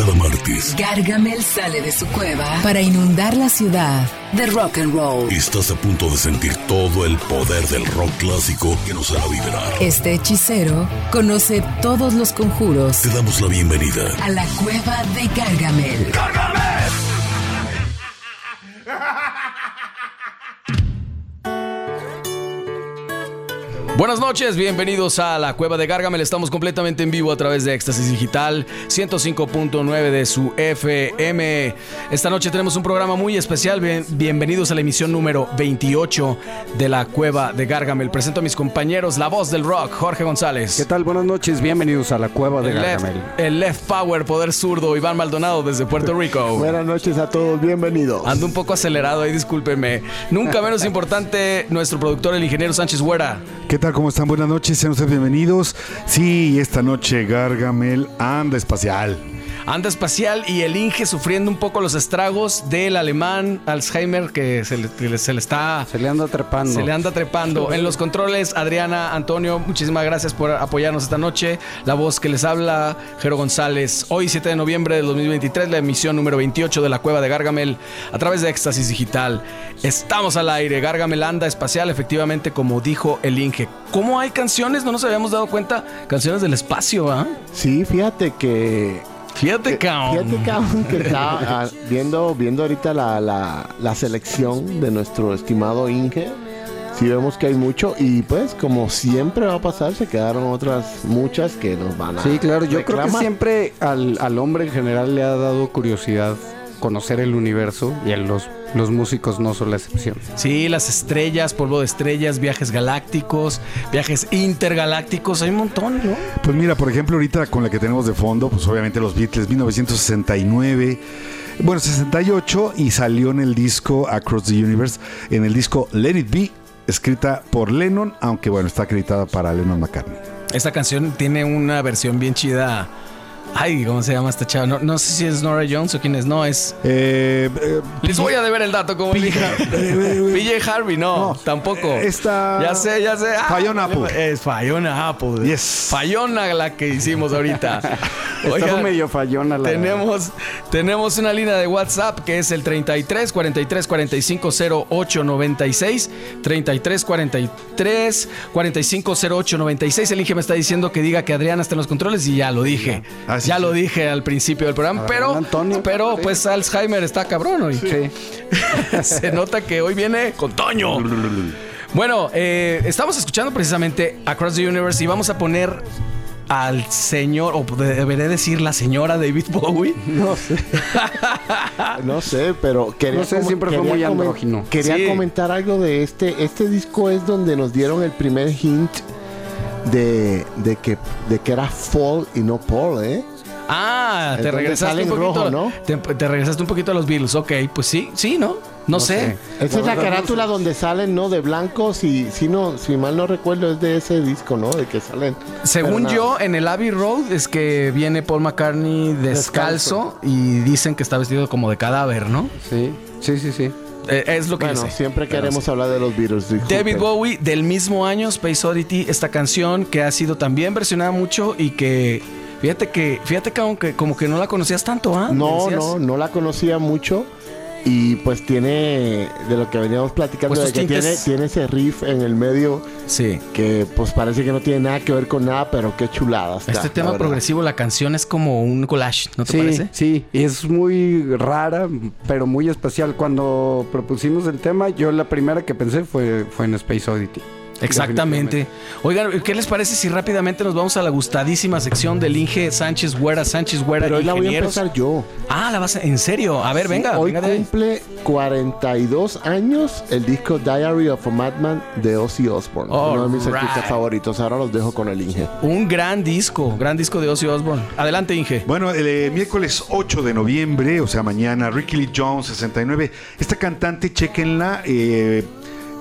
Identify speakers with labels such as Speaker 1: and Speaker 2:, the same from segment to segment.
Speaker 1: cada martes.
Speaker 2: Gargamel sale de su cueva para inundar la ciudad de rock and roll.
Speaker 1: Estás a punto de sentir todo el poder del rock clásico que nos hará vibrar.
Speaker 2: Este hechicero conoce todos los conjuros.
Speaker 1: Te damos la bienvenida
Speaker 2: a la cueva de Gargamel. ¡Gargamel!
Speaker 3: Buenas noches, bienvenidos a la Cueva de Gargamel. Estamos completamente en vivo a través de Éxtasis Digital 105.9 de su FM. Esta noche tenemos un programa muy especial. bienvenidos a la emisión número 28 de la Cueva de Gargamel. Presento a mis compañeros, la voz del rock, Jorge González.
Speaker 4: ¿Qué tal? Buenas noches, bienvenidos a la Cueva de Gargamel.
Speaker 3: el Left Power, Poder Zurdo, Iván Maldonado desde Puerto Rico.
Speaker 5: Buenas noches a todos, bienvenidos.
Speaker 3: Ando un poco acelerado ahí, discúlpenme. Nunca menos importante, nuestro productor, el ingeniero Sánchez Huera.
Speaker 6: ¿Qué tal? ¿Cómo están? Buenas noches, sean ustedes bienvenidos. Sí, esta noche Gargamel anda espacial
Speaker 3: anda espacial y el Inge sufriendo un poco los estragos del alemán Alzheimer que se le, se le, está...
Speaker 4: Se le anda trepando.
Speaker 3: Se le anda trepando. En los controles, Adriana, Antonio, muchísimas gracias por apoyarnos esta noche. La voz que les habla, Jero González. Hoy, 7 de noviembre de 2023, la emisión número 28 de la Cueva de Gargamel a través de Éxtasis Digital. Estamos al aire. Gargamel anda espacial, efectivamente, como dijo el Inge. ¿Cómo hay canciones? No nos habíamos dado cuenta. Canciones del espacio, ¿ah?
Speaker 5: Sí, fíjate que
Speaker 3: Fíjate, cabrón.
Speaker 5: Fíjate, cabrón, que está ah, viendo, viendo ahorita la, la, selección de nuestro estimado Inge. Sí vemos que hay mucho y pues como siempre va a pasar, se quedaron otras muchas que nos van a...
Speaker 4: Sí, claro, yo creo que siempre al, al hombre en general le ha dado curiosidad conocer el universo y los, los músicos no son la excepción.
Speaker 3: Sí, las estrellas, polvo de estrellas, viajes galácticos, viajes intergalácticos, hay un montón, ¿no?
Speaker 6: Pues mira, por ejemplo, ahorita con la que tenemos de fondo, pues obviamente los Beatles, 1969. Bueno, 68 y salió en el disco Across the Universe, en el disco Let It Be, escrita por Lennon, aunque bueno, está acreditada para Lennon McCartney.
Speaker 3: Esta canción tiene una versión bien chida Ay, ¿cómo se llama esta chava? No, sé si es Nora Jones o quién es. No, es. Eh, eh, Les voy a deber el dato, como. PJ Harvey, no, tampoco.
Speaker 6: Esta.
Speaker 3: Ya sé, ya sé.
Speaker 6: Ah, Apple.
Speaker 3: Es Fayona Apple.
Speaker 6: Yes.
Speaker 3: Fayona la que hicimos ahorita.
Speaker 4: Oiga, medio fallona la
Speaker 3: tenemos, tenemos una línea de WhatsApp que es el 33 43 45 08 96. 33 43 45 08 96. El Inge me está diciendo que diga que Adriana está en los controles y ya lo dije. Ah, ya lo dije al principio del programa, pero, pero pues Alzheimer está cabrón hoy. Sí. Se nota que hoy viene con Toño. bueno, eh, estamos escuchando precisamente Across the Universe y vamos a poner al señor, o deberé decir la señora David Bowie.
Speaker 5: No sé. no sé, pero quería,
Speaker 4: no sé, siempre fue muy andrógino.
Speaker 5: Quería comentar algo de este. Este disco es donde nos dieron el primer hint de, de, que, de que era Fall y no Paul, ¿eh?
Speaker 3: Ah, te regresaste un poquito. ¿no? te, regresaste un poquito a los Beatles. Ok, pues sí, sí, ¿no? No, sé.
Speaker 5: Esa es la carátula donde salen, ¿no? De blanco. Si, si, no, si mal no recuerdo, es de ese disco, ¿no? De que salen.
Speaker 3: Según yo, en el Abbey Road es que viene Paul McCartney descalzo, y dicen que está vestido como de cadáver, ¿no?
Speaker 4: Sí, sí, sí, sí.
Speaker 3: Eh, es lo que
Speaker 5: bueno, siempre queremos hablar de los Beatles.
Speaker 3: David Bowie, del mismo año, Space Oddity, esta canción que ha sido también versionada mucho y que fíjate que fíjate que como que no la conocías tanto, ¿ah?
Speaker 5: No, no, no la conocía mucho. Y pues tiene, de lo que veníamos platicando, pues de que tiene, tiene ese riff en el medio.
Speaker 3: Sí.
Speaker 5: Que pues parece que no tiene nada que ver con nada, pero qué chulada.
Speaker 3: este tema progresivo, la canción es como un collage, ¿no te parece?
Speaker 4: Sí, es muy rara, pero muy especial. Cuando propusimos el tema, yo la primera que pensé fue, fue en Space Oddity.
Speaker 3: Exactamente. Oigan, ¿qué les parece si rápidamente nos vamos a la gustadísima sección del Inge Sánchez Güera, Sánchez Güera
Speaker 5: Pero hoy la voy a empezar yo.
Speaker 3: Ah, la vas a... ¿En serio? A ver, venga.
Speaker 5: Hoy
Speaker 3: venga
Speaker 5: cumple 42 años el disco Diary of a Madman de Ozzy Osbourne. uno de mis artistas favoritos. Ahora los dejo con el Inge.
Speaker 3: Un gran disco, gran disco de Ozzy Osbourne. Adelante, Inge.
Speaker 6: Bueno, el eh, miércoles 8 de noviembre, o sea, mañana, Ricky Lee Jones, 69. Esta cantante, chequenla. Eh,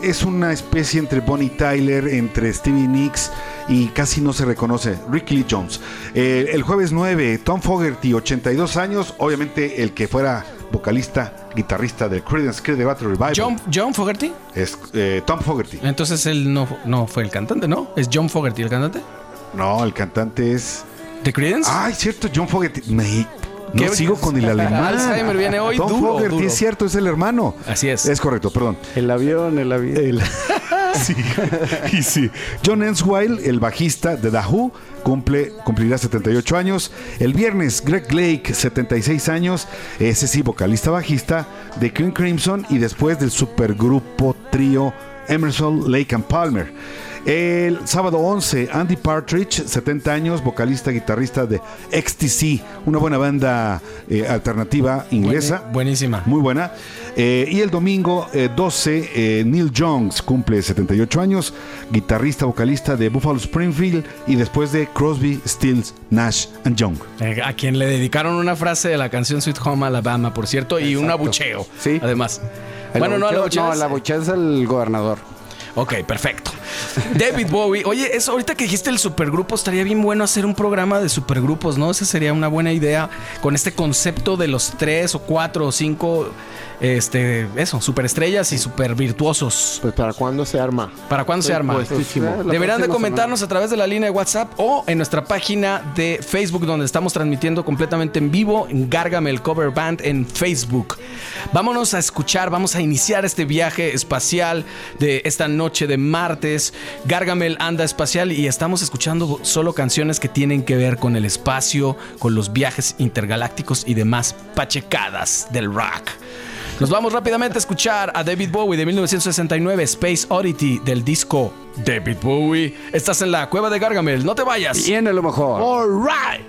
Speaker 6: es una especie entre Bonnie Tyler, entre Stevie Nicks y casi no se reconoce. Ricky Lee Jones. Eh, el jueves 9, Tom Fogerty, 82 años, obviamente el que fuera vocalista, guitarrista del Creedence Clearwater Revival.
Speaker 3: John, John Fogerty.
Speaker 6: Es eh, Tom Fogerty.
Speaker 3: Entonces él no, no fue el cantante, ¿no? ¿Es John Fogerty el cantante?
Speaker 6: No, el cantante es...
Speaker 3: ¿The Creedence?
Speaker 6: Ay, cierto, John Fogerty. Me No
Speaker 3: ¿Qué-
Speaker 6: sigo con el alemán.
Speaker 3: Alzheimer viene hoy
Speaker 6: Tom
Speaker 3: duro,
Speaker 6: Fogerty,
Speaker 3: duro.
Speaker 6: es cierto, es el hermano.
Speaker 3: Así es.
Speaker 6: Es correcto, perdón.
Speaker 4: El avión, el avión.
Speaker 6: El- sí, y sí. John Enswile, el bajista de The Who, cumple, cumplirá 78 años. El viernes, Greg Lake, 76 años. Ese sí, vocalista bajista de King Crimson y después del supergrupo trío Emerson, Lake and Palmer. El sábado 11, Andy Partridge, 70 años, vocalista, guitarrista de XTC, una buena banda eh, alternativa inglesa.
Speaker 3: Buenísima.
Speaker 6: Muy buena. Eh, y el domingo eh, 12, eh, Neil Jones cumple 78 años, guitarrista, vocalista de Buffalo Springfield y después de Crosby, Stills, Nash and Young.
Speaker 3: Eh, A quien le dedicaron una frase de la canción Sweet Home Alabama, por cierto, y un abucheo.
Speaker 4: Sí.
Speaker 3: Además.
Speaker 4: El
Speaker 3: bueno, no,
Speaker 4: abucheo no,
Speaker 3: es-
Speaker 4: el abucheo es el gobernador.
Speaker 3: Ok, perfecto. David Bowie. Oye, eso ahorita que dijiste el supergrupo, estaría bien bueno hacer un programa de supergrupos, ¿no? Esa sería una buena idea con este concepto de los tres o cuatro o cinco, este, eso, superestrellas y super virtuosos.
Speaker 5: Pues para cuándo se arma.
Speaker 3: ¿Para cuándo se arma?
Speaker 5: Puestísimo.
Speaker 4: Pues,
Speaker 3: Deberán de comentarnos a través de la línea de WhatsApp o en nuestra página de Facebook donde estamos transmitiendo completamente en vivo en Gargamel Cover Band en Facebook. Vámonos a escuchar, vamos a iniciar este viaje espacial de esta noche de martes. Gargamel anda espacial y estamos escuchando solo canciones que tienen que ver con el espacio, con los viajes intergalácticos y demás pachecadas del rock. Nos vamos rápidamente a escuchar a David Bowie de 1969, Space Oddity del disco David Bowie. Estás en la cueva de Gargamel, no te vayas.
Speaker 4: Viene lo mejor.
Speaker 3: All right.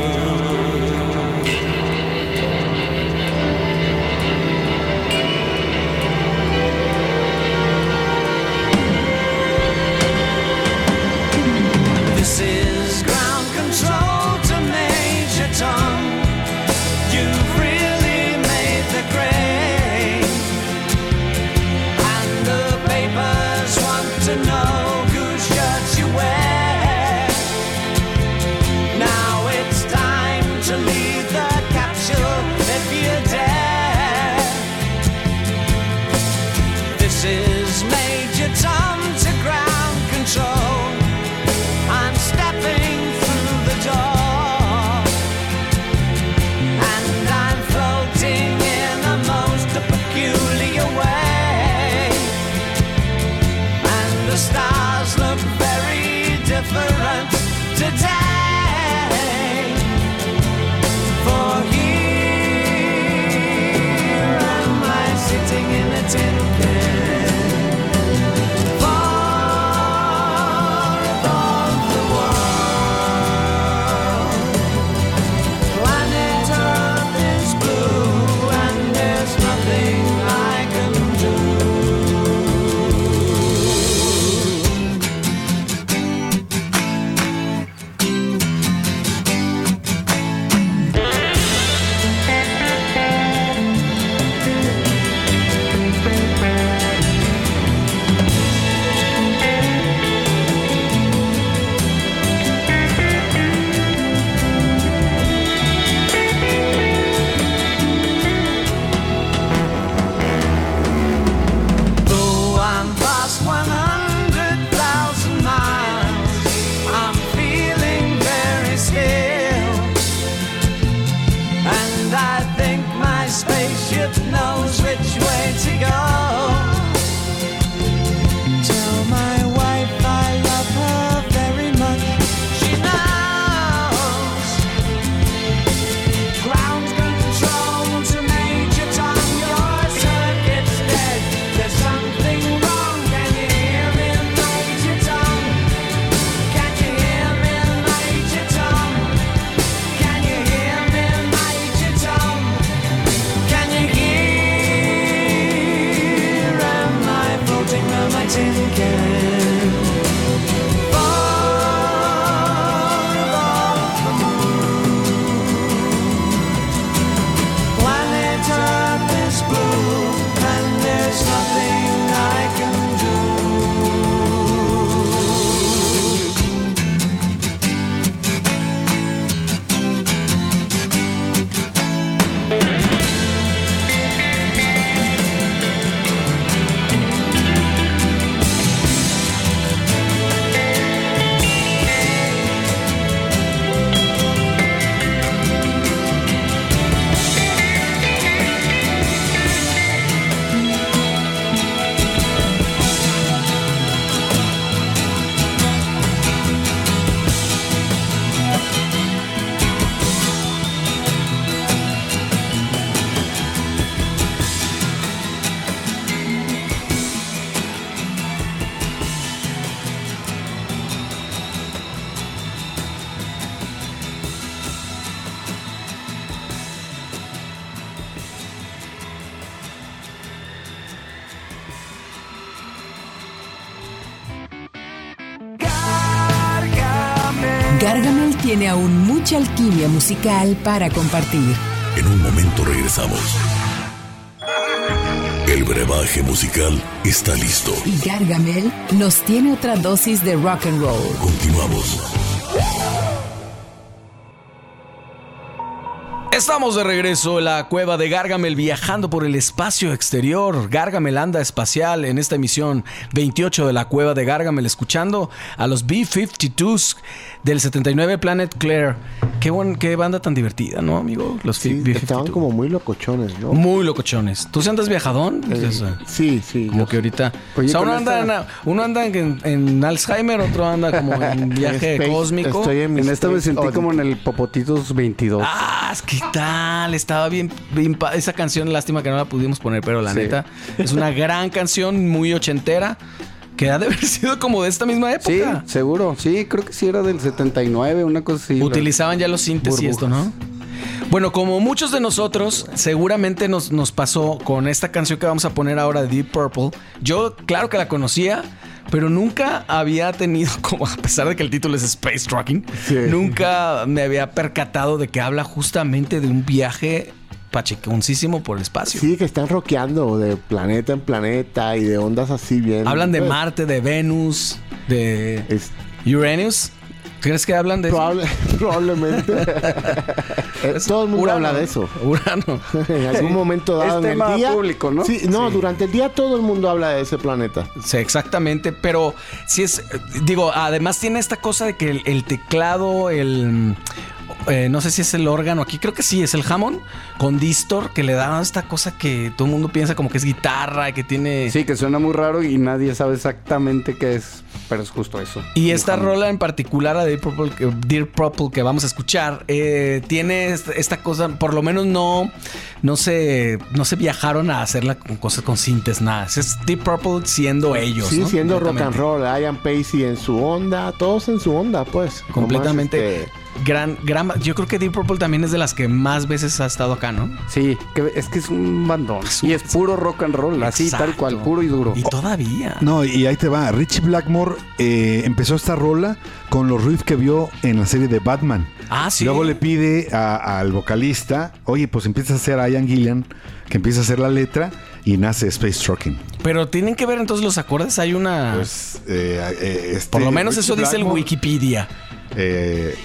Speaker 2: Gargamel tiene aún mucha alquimia musical para compartir.
Speaker 1: En un momento regresamos. El brebaje musical está listo.
Speaker 2: Y Gargamel nos tiene otra dosis de rock and roll.
Speaker 1: Continuamos.
Speaker 3: Estamos de regreso en la cueva de Gargamel viajando por el espacio exterior. Gargamel anda espacial en esta emisión 28 de la cueva de Gargamel, escuchando a los B-52s del 79 Planet Claire. Qué, buen, qué banda tan divertida, ¿no, amigo? Los
Speaker 5: Sí,
Speaker 3: B-52.
Speaker 5: estaban como muy locochones, ¿no?
Speaker 3: Muy locochones. ¿Tú sí andas viajadón?
Speaker 5: Eh,
Speaker 3: Pues, eh,
Speaker 5: sí, sí.
Speaker 3: Como
Speaker 5: yo-
Speaker 3: que ahorita.
Speaker 4: Oye,
Speaker 3: o sea, uno anda,
Speaker 4: esta-
Speaker 3: en, uno anda en, en Alzheimer, otro anda como en viaje
Speaker 5: Space-
Speaker 3: cósmico.
Speaker 5: Estoy en,
Speaker 4: En esta me sentí como en el Popotitos 22.
Speaker 3: Ah, ¿qué tal? Estaba bien, Esa canción, lástima que no la pudimos poner, pero la
Speaker 4: Sí.
Speaker 3: neta es una gran canción, muy ochentera, que ha de haber sido como de esta misma
Speaker 4: sí,
Speaker 3: época.
Speaker 4: seguro. Sí, creo que sí era del 79, una cosa así.
Speaker 3: Utilizaban ya los sintes y esto, ¿no? Bueno, como muchos de nosotros, seguramente nos, nos pasó con esta canción que vamos a poner ahora de Deep Purple. Yo, claro que la conocía, pero nunca había tenido, como a pesar de que el título es Space Trucking,
Speaker 5: Sí.
Speaker 3: nunca me había percatado de que habla justamente de un viaje pacheconcísimo por el espacio.
Speaker 5: Sí, que están rockeando de planeta en planeta y de ondas así bien.
Speaker 3: Hablan de Marte, de Venus, de
Speaker 5: es-
Speaker 3: Uranus. ¿Crees que hablan de eso?
Speaker 5: probable- probablemente. Eh, todo el mundo
Speaker 3: Urano.
Speaker 5: habla de eso.
Speaker 3: Urano.
Speaker 5: En algún momento dado
Speaker 4: Es
Speaker 5: en
Speaker 4: tema
Speaker 5: el día.
Speaker 4: público, ¿no?
Speaker 5: Sí, no, durante el día todo el mundo habla de ese planeta.
Speaker 3: Sí, exactamente, pero si es, digo, además tiene esta cosa de que el, el teclado, el, eh, no sé si es el órgano aquí, creo que sí, es el Hammond con distor que le da esta cosa que todo el mundo piensa como que es guitarra y que tiene...
Speaker 4: Sí, que suena muy raro y nadie sabe exactamente qué es, pero es justo eso.
Speaker 3: Y esta rola en particular, a Dear Purple, que- Dear Purple, que vamos a escuchar, eh, tiene esta, cosa, por lo menos no, no, se, no se viajaron a hacerla con cosas con sintes, nada. Es Deep Purple siendo ellos.
Speaker 5: Sí,
Speaker 3: ¿no?
Speaker 5: siendo rock and roll. Ian Pacey en su onda, todos en su onda, pues.
Speaker 3: Completamente.
Speaker 5: Nomás, este,
Speaker 3: Gran, gran, yo creo que Deep Purple también es de las que más veces ha estado acá, ¿no?
Speaker 4: Sí, que es que es un bandón. Y es puro rock and roll, así tal cual, puro y duro.
Speaker 3: Y todavía.
Speaker 6: No, y ahí te va. Richie Blackmore eh, empezó esta rola con los riffs que vio en la serie de Batman.
Speaker 3: Ah, sí.
Speaker 6: Luego le pide a- al vocalista, oye, pues empieza a hacer a Ian Gillian, que empieza a hacer la letra y nace Space Trucking.
Speaker 3: Pero tienen que ver entonces los acordes. Hay una.
Speaker 6: Pues, eh, eh, este
Speaker 3: por lo menos
Speaker 6: Richie
Speaker 3: eso dice el Wikipedia.
Speaker 6: Eh,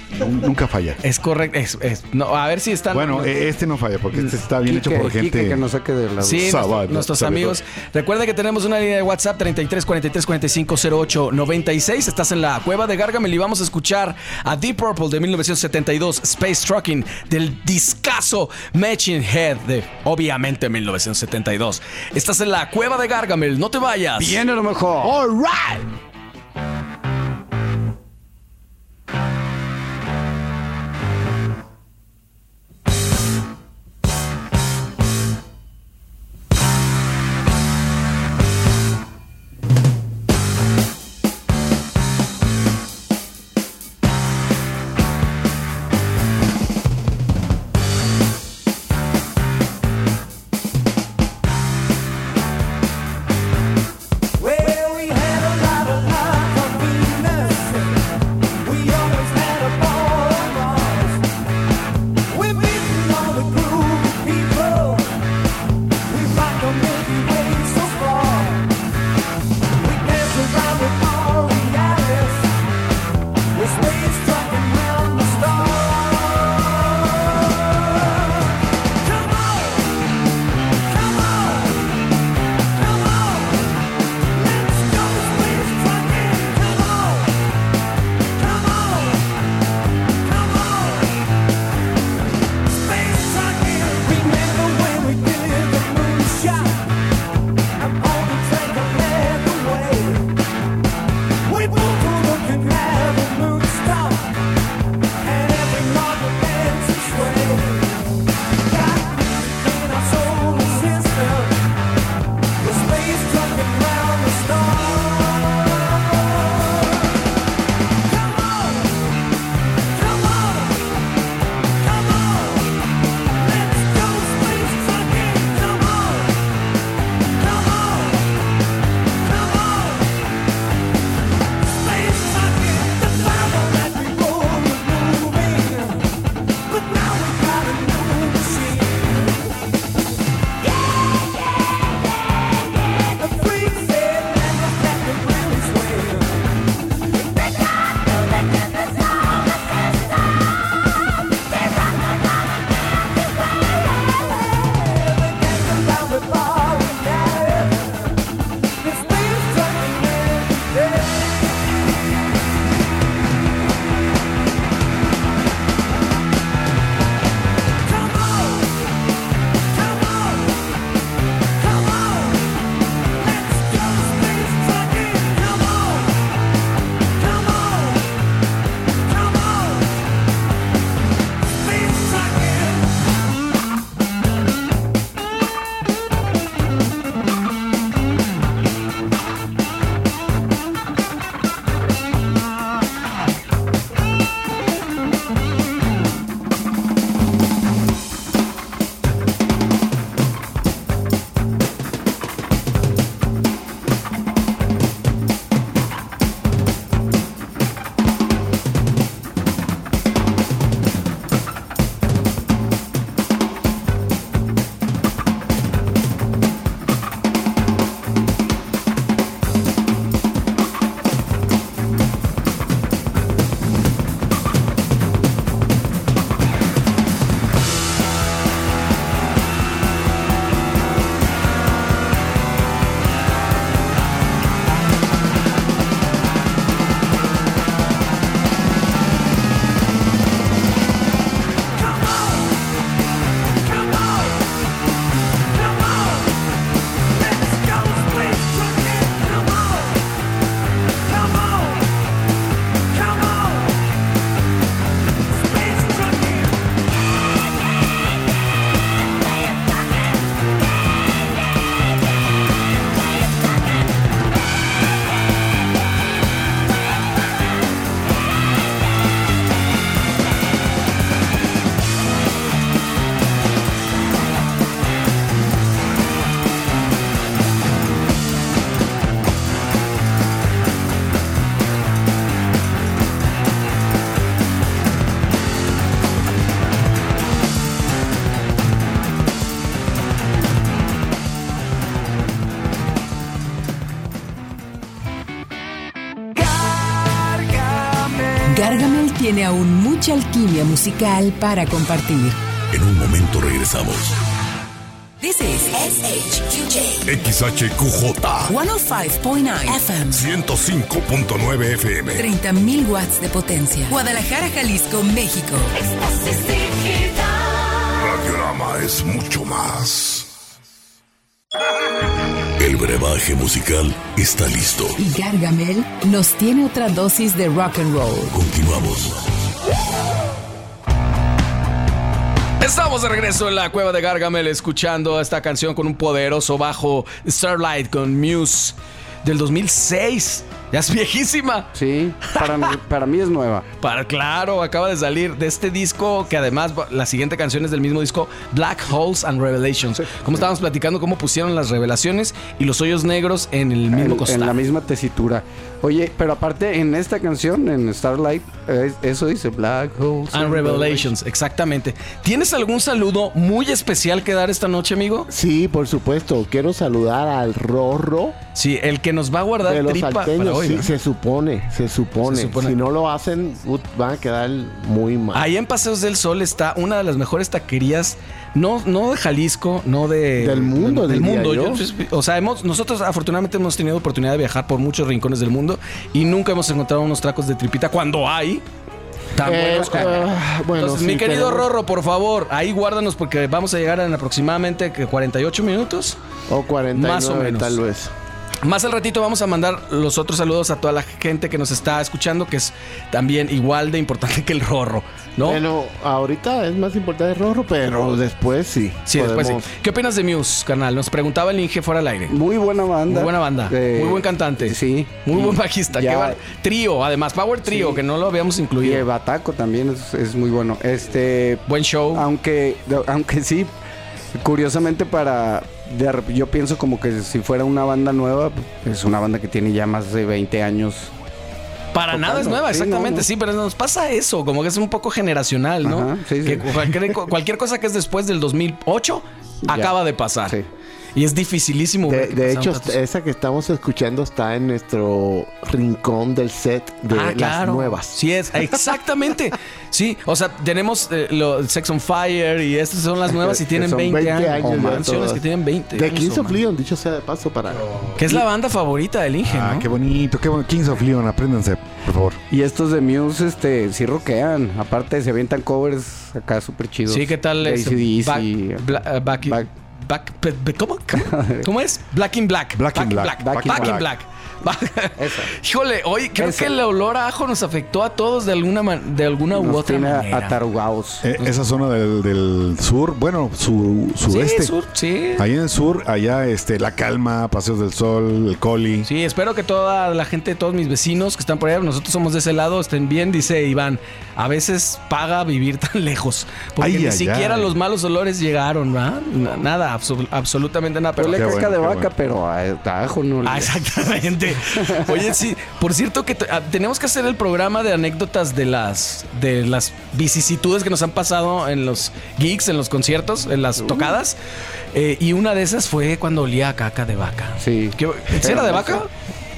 Speaker 6: nunca falla.
Speaker 3: Es correcto. Es, es- no, a ver si están.
Speaker 6: Bueno, eh, este no falla porque este está bien
Speaker 4: Quique,
Speaker 6: hecho por
Speaker 4: Quique,
Speaker 6: gente.
Speaker 4: que nos saque de la
Speaker 3: Sí,
Speaker 6: Sabado,
Speaker 3: nuestro- nuestros
Speaker 6: sabedor.
Speaker 3: amigos. Recuerda que tenemos una línea de WhatsApp 33 43 45 08 96. Estás en la cueva de Gargamel y vamos a escuchar a Deep Purple de 1972, Space Trucking, del discazo Machine Head de obviamente 1972. Estás en la cueva de Gargamel, no te vayas.
Speaker 4: Viene lo mejor.
Speaker 3: All right.
Speaker 2: Mucha alquimia musical para compartir.
Speaker 1: En un momento regresamos.
Speaker 2: This is SHQJ
Speaker 1: XHQJ
Speaker 2: 105.9 FM.
Speaker 1: 105.9 FM.
Speaker 2: 30.000 watts de potencia. Guadalajara, Jalisco, México.
Speaker 1: Radiorama es mucho más. El brebaje musical está listo.
Speaker 2: Y Gargamel nos tiene otra dosis de rock and roll.
Speaker 1: Continuamos.
Speaker 3: Estamos de regreso en la cueva de Gargamel escuchando esta canción con un poderoso bajo Starlight con Muse del 2006. Ya es viejísima.
Speaker 4: Sí, para mí, para mí es nueva.
Speaker 3: Para claro, acaba de salir de este disco que además la siguiente canción es del mismo disco Black Holes and Revelations. Como estábamos platicando cómo pusieron las revelaciones y los hoyos negros en el mismo
Speaker 4: en,
Speaker 3: costal.
Speaker 4: en la misma tesitura. Oye, pero aparte en esta canción, en Starlight, eh, eso dice Black Holes
Speaker 3: And Revelations, exactamente. ¿Tienes algún saludo muy especial que dar esta noche, amigo?
Speaker 5: Sí, por supuesto. Quiero saludar al Rorro
Speaker 3: Sí, el que nos va a guardar
Speaker 5: de los
Speaker 3: tripa
Speaker 5: salteños.
Speaker 3: Hoy.
Speaker 5: Sí,
Speaker 3: ¿no?
Speaker 5: se supone, se supone,
Speaker 3: Se supone.
Speaker 5: Si no lo hacen, van a quedar muy mal.
Speaker 3: Ahí en Paseos del Sol está una de las mejores taquerías, no, no de Jalisco, no de...
Speaker 5: Del mundo,
Speaker 3: del mundo.
Speaker 5: yo.
Speaker 3: o sea, hemos, nosotros afortunadamente hemos tenido oportunidad de viajar por muchos rincones del mundo y nunca hemos encontrado unos tacos de tripita cuando hay. Tan
Speaker 5: Eh,
Speaker 3: buenos como-
Speaker 5: ah, bueno,
Speaker 3: Entonces,
Speaker 5: sí,
Speaker 3: mi querido Rorro, por favor, ahí guárdanos porque vamos a llegar en aproximadamente ¿qué, 48 minutos.
Speaker 5: O 49
Speaker 3: Más o menos.
Speaker 5: tal vez.
Speaker 3: Más al ratito vamos a mandar los otros saludos a toda la gente que nos está escuchando, que es también igual de importante que el Rorro, ¿no?
Speaker 5: Bueno, ahorita es más importante el Rorro, pero después sí.
Speaker 3: Sí, después sí. ¿Qué opinas de Muse, canal? Nos preguntaba el Inge fuera al aire.
Speaker 4: Muy buena banda.
Speaker 3: Muy buena banda.
Speaker 4: Eh,
Speaker 3: muy buen cantante.
Speaker 4: Sí.
Speaker 3: Muy
Speaker 4: Y
Speaker 3: buen bajista.
Speaker 4: ya-
Speaker 3: Trío, además. Power Trío,
Speaker 4: Sí.
Speaker 3: que no lo habíamos
Speaker 4: Y
Speaker 3: incluido.
Speaker 4: el Bataco también es, es muy bueno. Este,
Speaker 3: Buen show.
Speaker 4: aunque, aunque sí, curiosamente para, de yo pienso como que si fuera una banda nueva, es una banda que tiene ya más de 20 años.
Speaker 3: Para
Speaker 4: tocando.
Speaker 3: nada es nueva,
Speaker 4: Sí,
Speaker 3: exactamente.
Speaker 4: no, no.
Speaker 3: Sí, pero nos pasa eso, como que es un poco generacional, ¿no?
Speaker 4: Ajá, sí, sí.
Speaker 3: Que cualquier, cualquier cosa que es después del 2008
Speaker 4: Ya.
Speaker 3: acaba de pasar. Y es dificilísimo.
Speaker 5: De, de hecho,
Speaker 3: tantos-
Speaker 5: esa que estamos escuchando está en nuestro rincón del set de
Speaker 3: Ah,
Speaker 5: las
Speaker 3: claro.
Speaker 5: nuevas.
Speaker 3: Sí, es exactamente. sí, o sea, tenemos eh, lo- Sex on Fire y estas son las nuevas y tienen
Speaker 5: son
Speaker 3: 20, años. canciones que tienen 20.
Speaker 5: De Kings of. Leon, dicho sea de paso para...
Speaker 3: Que es la banda favorita del Inge,
Speaker 6: Ah,
Speaker 3: ¿no?
Speaker 6: qué bonito, qué bonito. Kings of Leon, apréndanse, por favor.
Speaker 4: Y estos de Muse, este, sí rockean. Aparte, se avientan covers acá súper chidos.
Speaker 3: Sí, ¿qué tal
Speaker 4: De
Speaker 3: es?
Speaker 4: AC/DC.
Speaker 3: Back, Bla- eh, back,
Speaker 4: Back-
Speaker 3: back- ¿cómo? ¿Cómo? ¿Cómo es? Black in Black.
Speaker 6: Black in Black.
Speaker 4: In
Speaker 3: in Black. Híjole, hoy creo
Speaker 4: Esa.
Speaker 3: que el olor a ajo nos afectó a todos de alguna, man- de alguna u otra
Speaker 4: tiene
Speaker 3: manera.
Speaker 4: atarugados.
Speaker 6: Eh, esa zona del, del sur, bueno, su, sureste.
Speaker 3: Sí, sur, sí.
Speaker 6: Ahí en el sur, allá este, La Calma, Paseos del Sol, el Coli.
Speaker 3: Sí, espero que toda la gente, todos mis vecinos que están por allá, nosotros somos de ese lado, estén bien, dice Iván. A veces paga vivir tan lejos. Porque
Speaker 6: Ay,
Speaker 3: ni
Speaker 6: ay,
Speaker 3: siquiera
Speaker 6: ay.
Speaker 3: los malos olores llegaron, ¿verdad? Na- Nada, abso- absolutamente nada. Pero
Speaker 4: Huele a
Speaker 6: Qué
Speaker 4: caca
Speaker 6: bueno,
Speaker 4: de vaca,
Speaker 6: bueno.
Speaker 4: pero a, a ajo no.
Speaker 3: Ah, exactamente. Oye, sí, por cierto que ah, tenemos que hacer el programa de anécdotas de las de las vicisitudes que nos han pasado en los gigs, en los conciertos, en las tocadas. Eh, y una de esas fue cuando olía a caca de vaca.
Speaker 4: Sí.
Speaker 3: ¿Qué- ¿Sí era de vaca?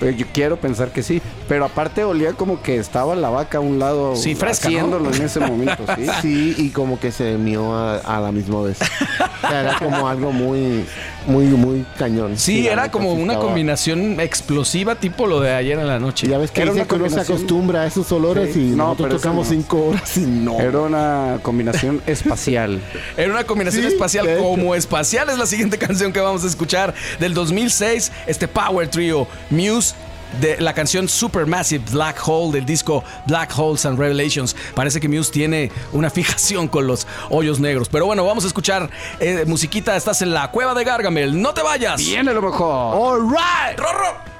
Speaker 4: Eh, Yo quiero pensar que sí. Pero aparte olía como que estaba la vaca a un lado
Speaker 3: Sí, fresca,
Speaker 4: en ese momento, sí.
Speaker 5: Sí, y como que se mió a, a la misma vez. O sea, era como algo muy, muy, muy cañón.
Speaker 3: Sí, era como una
Speaker 5: estaba-
Speaker 3: explosión explosiva, tipo lo de ayer en la noche.
Speaker 5: Ya ves que
Speaker 4: Era
Speaker 5: dice
Speaker 4: una
Speaker 5: que uno se
Speaker 4: combinación-
Speaker 5: acostumbra a esos olores
Speaker 4: Sí.
Speaker 5: y
Speaker 4: No,
Speaker 5: nosotros
Speaker 4: pero
Speaker 5: tocamos
Speaker 4: no.
Speaker 5: cinco horas y no.
Speaker 4: Era una combinación espacial.
Speaker 3: Era una combinación
Speaker 5: Sí,
Speaker 3: espacial como espacial es la siguiente canción que vamos a escuchar del 2006, este Power Trio Muse de la canción Supermassive Black Hole del disco Black Holes and Revelations. Parece que Muse tiene una fijación con los hoyos negros. Pero bueno, vamos a escuchar eh, musiquita. Estás en la cueva de Gargamel. No te vayas.
Speaker 4: Viene lo mejor.
Speaker 3: All right. Rorro.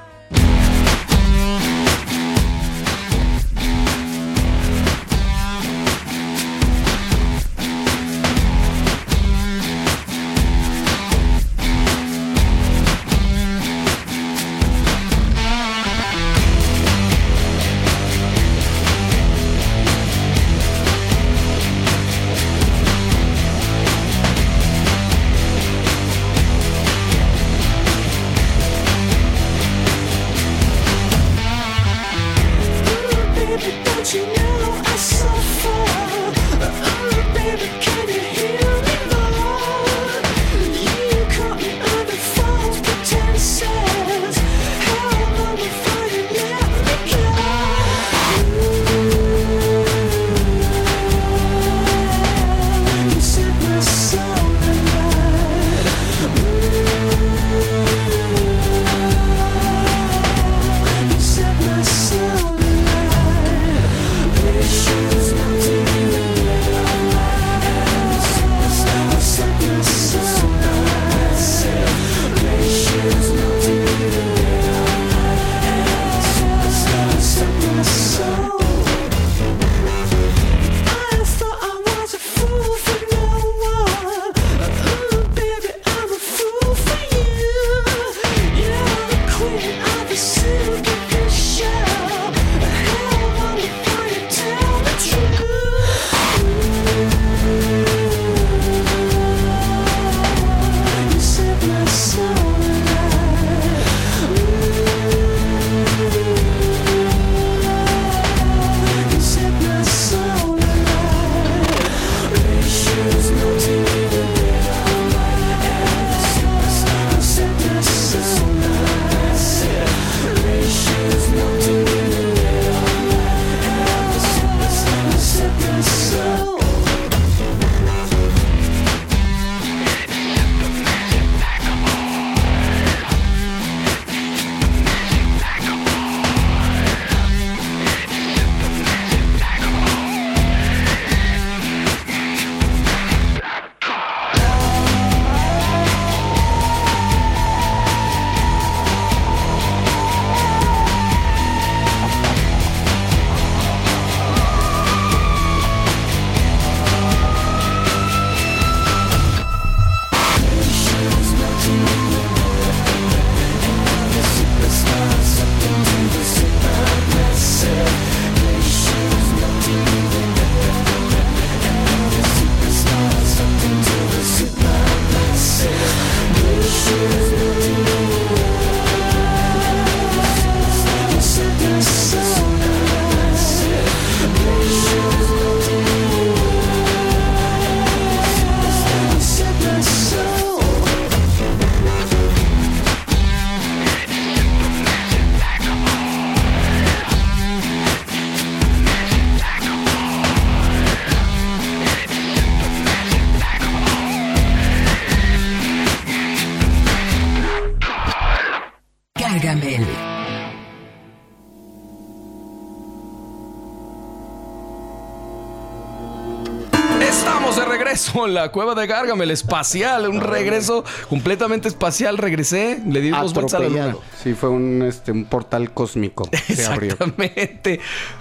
Speaker 3: La cueva de Gargamel, espacial, un regreso completamente espacial. Regresé, le di dos vueltas a la luna.
Speaker 4: Sí, fue un, este, un portal cósmico. Se abrió.
Speaker 3: Exactamente.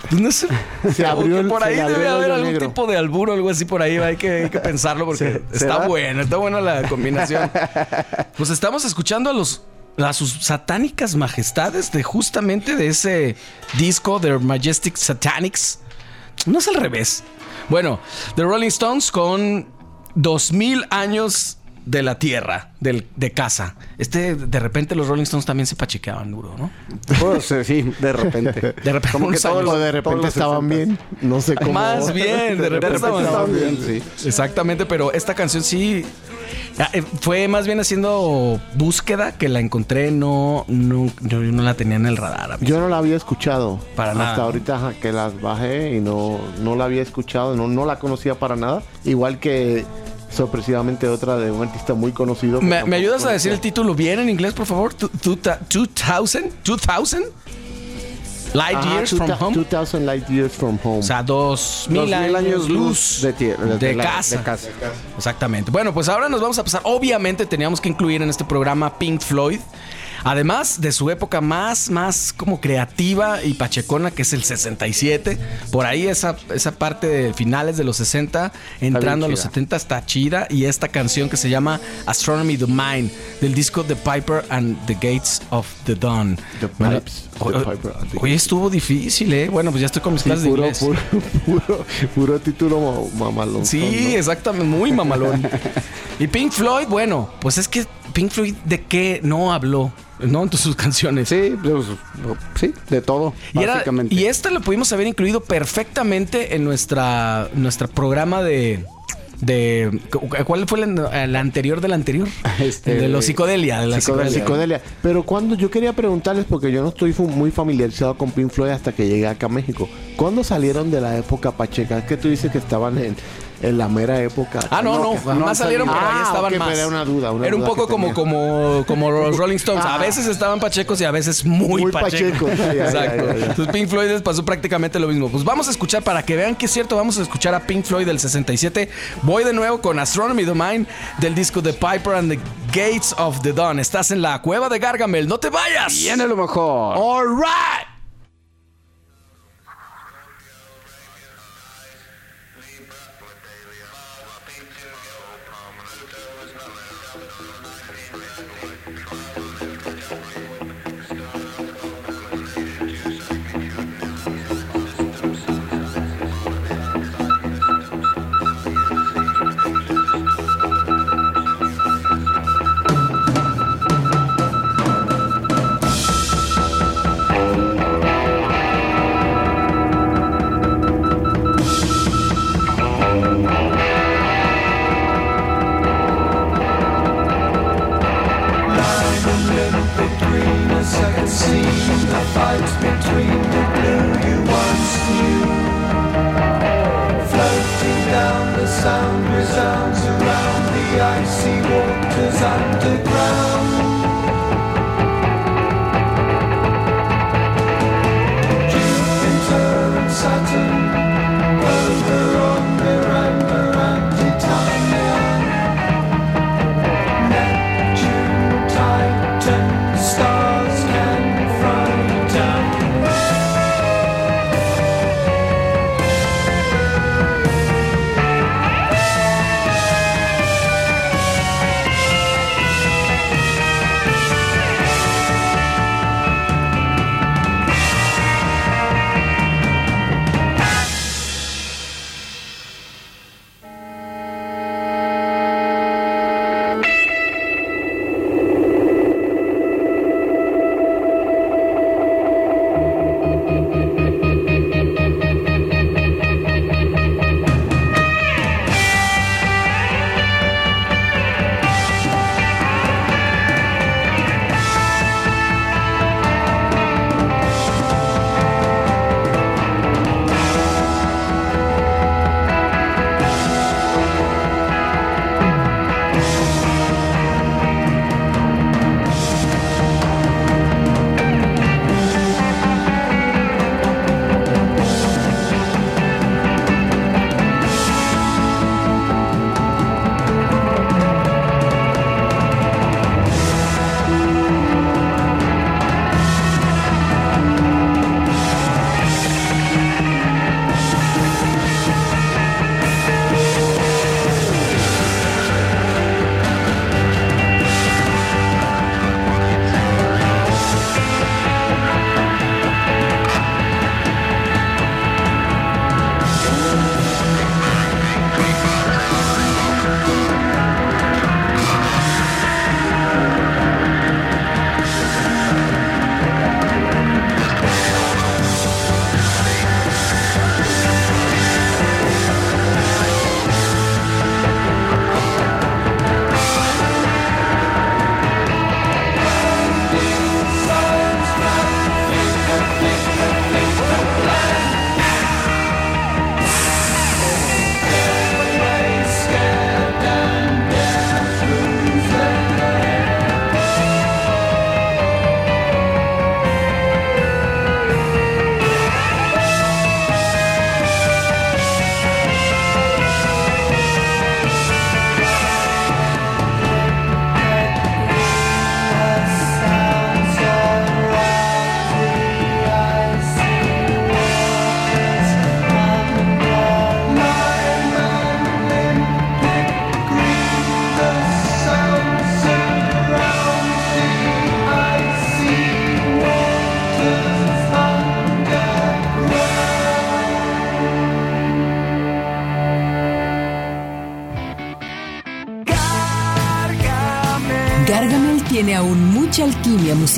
Speaker 3: Pues no sé.
Speaker 5: Se abrió el-
Speaker 3: por ahí
Speaker 5: abrió
Speaker 3: debe haber algún
Speaker 5: negro.
Speaker 3: tipo de alburo, algo así por ahí. Hay que, hay que pensarlo porque está bueno, está buena la combinación. Pues estamos escuchando a los a sus satánicas majestades de justamente de ese disco Their Majestic Satanics. No es al revés. Bueno, The Rolling Stones con 2000 años de la tierra, del- de casa. Este, de repente los Rolling Stones también se pachequeaban duro, ¿no?
Speaker 4: Pues, eh, sí, de repente.
Speaker 3: De repente,
Speaker 4: Como que todos los-
Speaker 5: de repente estaban
Speaker 4: 60s.
Speaker 5: bien. No sé cómo.
Speaker 3: Más bien, de repente estaban
Speaker 4: estaban bien, sí.
Speaker 3: Exactamente, pero esta canción sí eh, fue más bien haciendo búsqueda que la encontré, no, no, yo no la tenía en el radar. amigo.
Speaker 5: Yo no la había escuchado.
Speaker 3: Para
Speaker 5: Hasta
Speaker 3: nada.
Speaker 5: ahorita ajá, que las bajé y no, no la había escuchado, no, no la conocía para nada. Igual que sorpresivamente otra de un artista muy conocido.
Speaker 3: ¿Me, ayudas a decir el título bien en inglés, por favor? Tu- tu- ta- 2000? 2000? Light
Speaker 5: Ajá,
Speaker 3: Years from Home.
Speaker 5: 2000 Light Years from Home.
Speaker 3: O sea, dos mil,
Speaker 4: Dos mil
Speaker 3: años, luz
Speaker 4: de, tie-
Speaker 3: de,
Speaker 4: de la-
Speaker 3: casa.
Speaker 4: de casa.
Speaker 3: Exactamente. Bueno, pues ahora nos vamos a pasar. Obviamente teníamos que incluir en este programa Pink Floyd. Además de su época más, más como creativa y pachecona, que es el 67. Por ahí esa, esa parte de finales de los 60, entrando a los
Speaker 4: chida.
Speaker 3: 70 está chida. Y esta canción que se llama Astronomy the Mind, del disco The Piper and the Gates of the Dawn.
Speaker 5: The Pipes,
Speaker 3: o-
Speaker 5: The
Speaker 3: o-
Speaker 5: Piper and the
Speaker 3: Hoy estuvo difícil, ¿eh? Bueno, pues ya estoy con mis
Speaker 5: Sí,
Speaker 3: clases de
Speaker 5: puro,
Speaker 3: inglés.
Speaker 5: puro, puro, puro título ma- mamalón.
Speaker 3: Sí,
Speaker 5: ¿no?
Speaker 3: exactamente, muy mamalón. y Pink Floyd, bueno, pues es que Pink Floyd de qué no habló, ¿no? En sus canciones.
Speaker 4: Sí, pues, sí, de todo,
Speaker 3: Y, era-
Speaker 4: básicamente.
Speaker 3: y esta lo pudimos haber incluido perfectamente en nuestra, nuestra programa de, de. ¿Cuál fue el anterior del anterior?
Speaker 4: Este,
Speaker 3: de los psicodelia. De la
Speaker 4: psicodelia.
Speaker 3: psicodelia.
Speaker 5: Pero cuando yo quería preguntarles, porque yo no estoy muy familiarizado con Pink Floyd hasta que llegué acá a México. ¿Cuándo salieron de la época pacheca? Que tú dices que estaban en, en la mera época.
Speaker 3: Ah, no, no,
Speaker 5: que-
Speaker 3: jamás salieron, pero ahí
Speaker 5: Ah,
Speaker 3: estaban más.
Speaker 5: pero Era una duda. una
Speaker 3: Era un
Speaker 5: duda
Speaker 3: poco como, como, como los Rolling Stones. A
Speaker 5: Ah.
Speaker 3: veces estaban pachecos y a veces muy,
Speaker 5: Muy
Speaker 3: pachecos. Exacto.
Speaker 5: ya, ya.
Speaker 3: Entonces Pink Floyd les pasó prácticamente lo mismo. Pues vamos a escuchar, para que vean que es cierto, vamos a escuchar a Pink Floyd del 67. Voy de nuevo con Astronomy the Mind del disco The Piper and the Gates of the Dawn. Estás en la cueva de Gargamel. ¡No te vayas!
Speaker 4: Viene lo mejor.
Speaker 3: All right.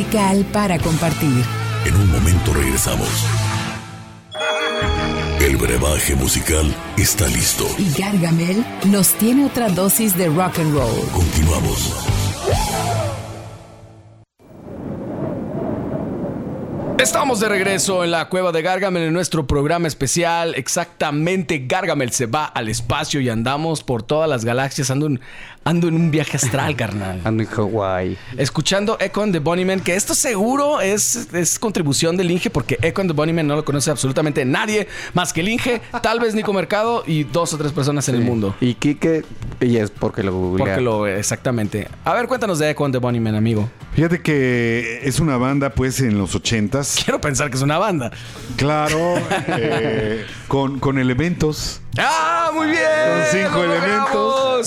Speaker 2: Musical para compartir.
Speaker 1: En un momento regresamos. El brebaje musical está listo.
Speaker 2: Y Gargamel nos tiene otra dosis de rock and roll.
Speaker 1: Continuamos.
Speaker 3: Estamos de regreso en la cueva de Gargamel en nuestro programa especial. Exactamente, Gargamel se va al espacio y andamos por todas las galaxias. Ando ando en un viaje astral, carnal.
Speaker 4: Ando en Hawái.
Speaker 3: Escuchando Echo and the Bunnymen, que esto seguro es, es contribución del Inge, porque Echo and the Bunnymen no lo conoce absolutamente nadie más que el Inge, tal vez Nico Mercado y dos o tres personas en el mundo.
Speaker 4: Y Kike, y es porque lo googlea.
Speaker 3: Porque lo exactamente. A ver, cuéntanos de Echo and the Bunnymen, amigo.
Speaker 6: Fíjate que es una banda, pues, en los ochentas.
Speaker 3: Quiero pensar que es una banda.
Speaker 6: Claro, eh, con, con elementos.
Speaker 3: ¡Ah, muy bien!
Speaker 6: Con cinco
Speaker 3: ¡Lo
Speaker 6: elementos.
Speaker 3: logramos!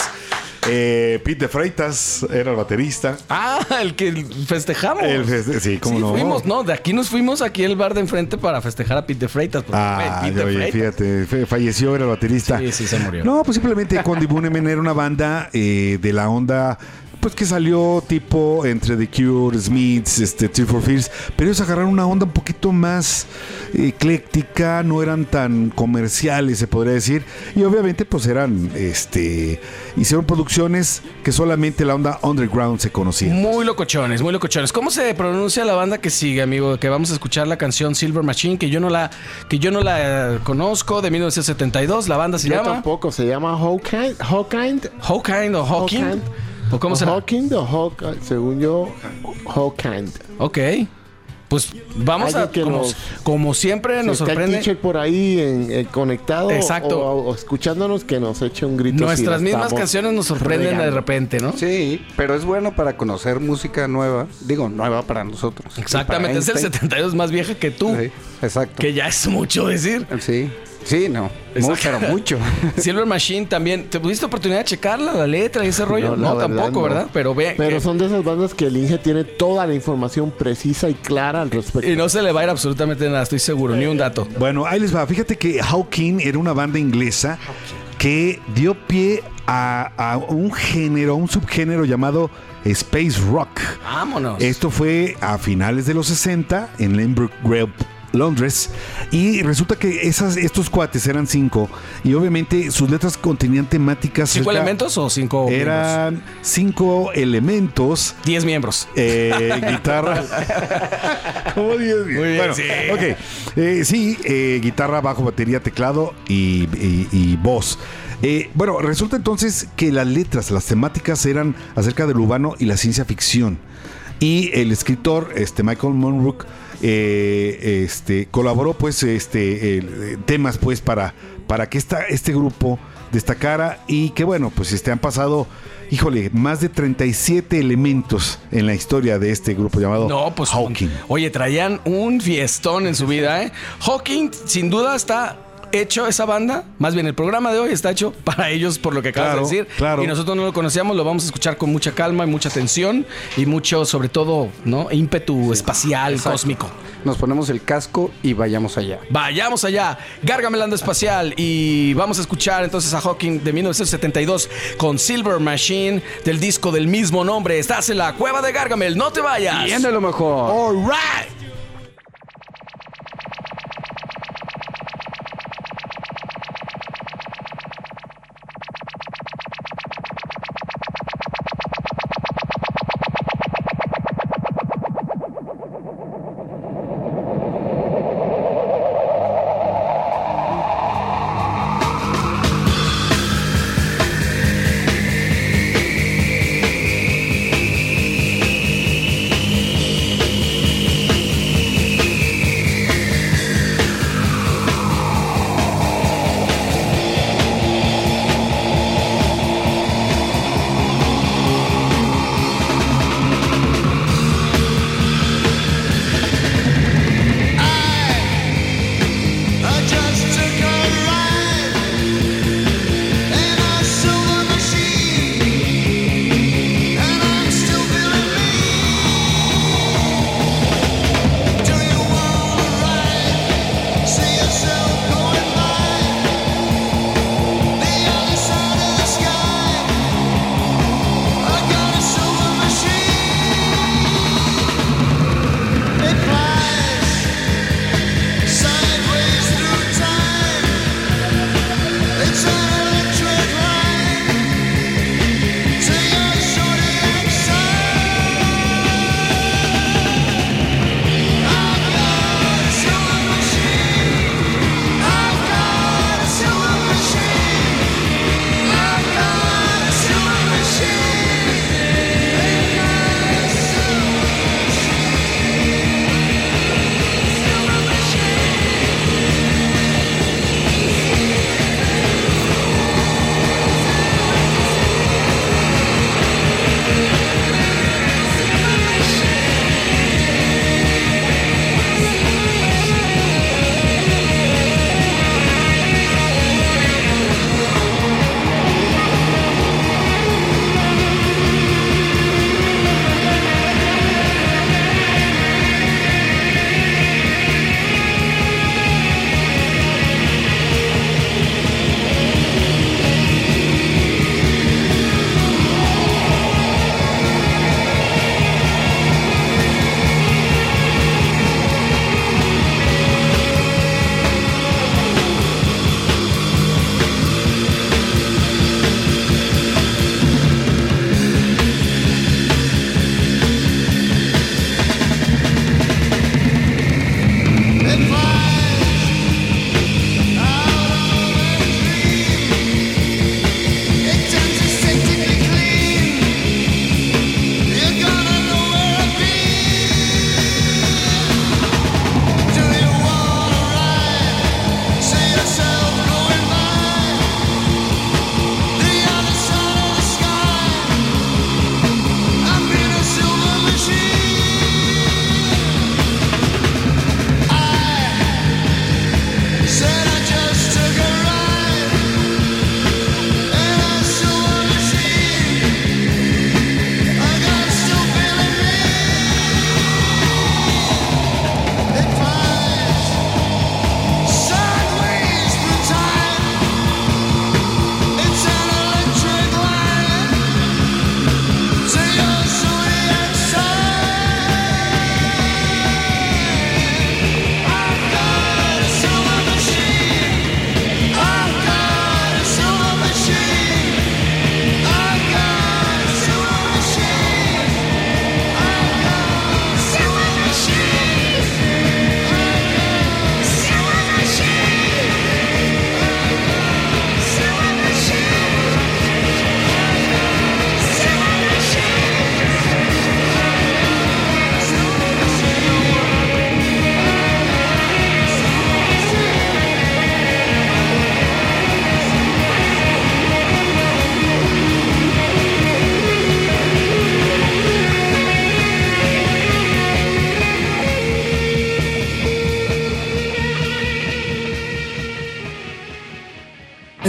Speaker 6: Eh, Pete de Freitas era el baterista.
Speaker 3: Ah, el que festejamos.
Speaker 6: El feste- sí, cómo
Speaker 3: Sí,
Speaker 6: no.
Speaker 3: fuimos, no, de aquí nos fuimos aquí al bar de enfrente para festejar a Pete de Freitas.
Speaker 6: Ah,
Speaker 3: güey, Pete de
Speaker 6: oye,
Speaker 3: Freitas.
Speaker 6: fíjate, falleció, era el baterista.
Speaker 3: Sí, sí, se murió.
Speaker 6: No, pues simplemente Condi Bunemen era una banda eh, de la onda, pues que salió tipo entre The Cure, Smiths, este, Tears for Fears, pero ellos agarraron una onda un poquito más ecléctica, no eran tan comerciales, se podría decir, y obviamente pues eran, este, hicieron producciones que solamente la onda underground se conocía.
Speaker 3: Muy locochones, muy locochones. ¿Cómo se pronuncia la banda que sigue, amigo? Que vamos a escuchar la canción Silver Machine, que yo no la, que yo no la conozco, de 1972. La banda se
Speaker 5: Yo
Speaker 3: llama
Speaker 5: tampoco, se llama Hawkind. Hawkind.
Speaker 3: Hawkind o Hawking.
Speaker 5: Hawkind.
Speaker 3: ¿O cómo
Speaker 5: O
Speaker 3: será?
Speaker 5: Hawkind o Hawk, según yo, Hawkind.
Speaker 3: Ok. Pues vamos a,
Speaker 5: que
Speaker 3: como,
Speaker 5: nos-
Speaker 3: como siempre nos
Speaker 5: está el
Speaker 3: sorprende.
Speaker 5: teacher por ahí en- en conectado
Speaker 3: Exacto.
Speaker 5: O, o escuchándonos que nos eche un grito.
Speaker 3: Nuestras mismas canciones nos sorprenden de repente, ¿no?
Speaker 4: Sí, pero es bueno para conocer música nueva. Digo, nueva para nosotros.
Speaker 3: Exactamente, es el
Speaker 4: Einstein.
Speaker 3: 72 más vieja que tú,
Speaker 4: Sí, exacto.
Speaker 3: que ya es mucho decir.
Speaker 4: Sí, sí, no. Mu-
Speaker 3: Exacto.
Speaker 4: pero mucho.
Speaker 3: Silver Machine también. ¿Te tuviste oportunidad de checarla, la letra y ese rollo? No,
Speaker 5: verdad,
Speaker 3: tampoco,
Speaker 5: no.
Speaker 3: ¿verdad? Pero ve.
Speaker 5: Pero
Speaker 3: que-
Speaker 5: son de esas bandas que el Inge tiene toda la información precisa y clara al respecto.
Speaker 3: Y no se le va a ir absolutamente nada, estoy seguro, ni un dato.
Speaker 6: Bueno, ahí les va. Fíjate que Hawking era una banda inglesa que dio pie a, a un género, un subgénero llamado Space Rock.
Speaker 3: Vámonos.
Speaker 6: Esto fue a finales de los 60 en Lembrook Grove, Londres. Y resulta que esas, estos cuates eran cinco. Y obviamente sus letras contenían temáticas.
Speaker 3: ¿Cinco elementos o cinco miembros?
Speaker 6: Eran cinco elementos.
Speaker 3: Diez miembros.
Speaker 6: Eh, guitarra. ¿Cómo diez?
Speaker 3: Muy bien,
Speaker 6: Bueno,
Speaker 3: sí.
Speaker 6: ok. Eh, sí, eh, guitarra, bajo, batería, teclado y, y- y voz. Eh, bueno, resulta entonces que las letras, las temáticas eran acerca del urbano y la ciencia ficción. Y el escritor, este Michael Monrook, eh, este, colaboró pues este eh, temas pues para, para que esta, este grupo destacara y que bueno, pues este han pasado, híjole, más de 37 elementos en la historia de este grupo llamado
Speaker 3: No, pues.
Speaker 6: Hawking.
Speaker 3: Oye, traían un fiestón en su vida, ¿eh? Hawking, sin duda, está hecho esa banda. Más bien, el programa de hoy está hecho para ellos, por lo que acabas
Speaker 6: Claro,
Speaker 3: de decir.
Speaker 6: claro.
Speaker 3: Y nosotros no lo conocíamos, lo vamos a escuchar con mucha calma y mucha atención. Y mucho, sobre todo, ¿no? ímpetu espacial, cósmico.
Speaker 4: Nos ponemos el casco y vayamos allá.
Speaker 3: Vayamos allá, Gargamelando Espacial y vamos a escuchar entonces a Hawking de 1972 con Silver Machine del disco del mismo nombre. Estás en la cueva de Gargamel, no te vayas.
Speaker 4: Bien de lo mejor.
Speaker 3: All right.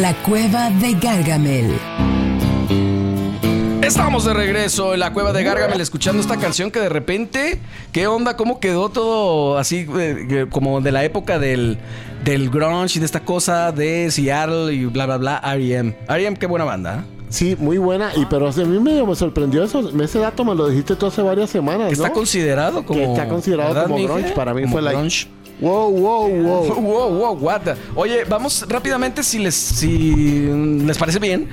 Speaker 2: La cueva de Gargamel.
Speaker 3: Estamos de regreso en la cueva de Gargamel escuchando esta canción que de repente, ¿qué onda? ¿Cómo quedó todo así eh, que- como de la época del, del grunge y de esta cosa de Seattle y bla bla bla? R.E.M. R.E.M. qué buena banda. ¿eh?
Speaker 5: Sí, muy buena. Y pero a mí medio me sorprendió eso. Ese dato me lo dijiste tú hace varias semanas,
Speaker 3: Que está
Speaker 5: ¿no?
Speaker 3: considerado como
Speaker 5: que está considerado
Speaker 3: ¿verdad,
Speaker 5: como grunge. Para mí
Speaker 3: Como
Speaker 5: fue
Speaker 3: grunge.
Speaker 5: Wow, wow, wow.
Speaker 3: Wow, wow, what the- Oye, vamos rápidamente si les si les parece bien,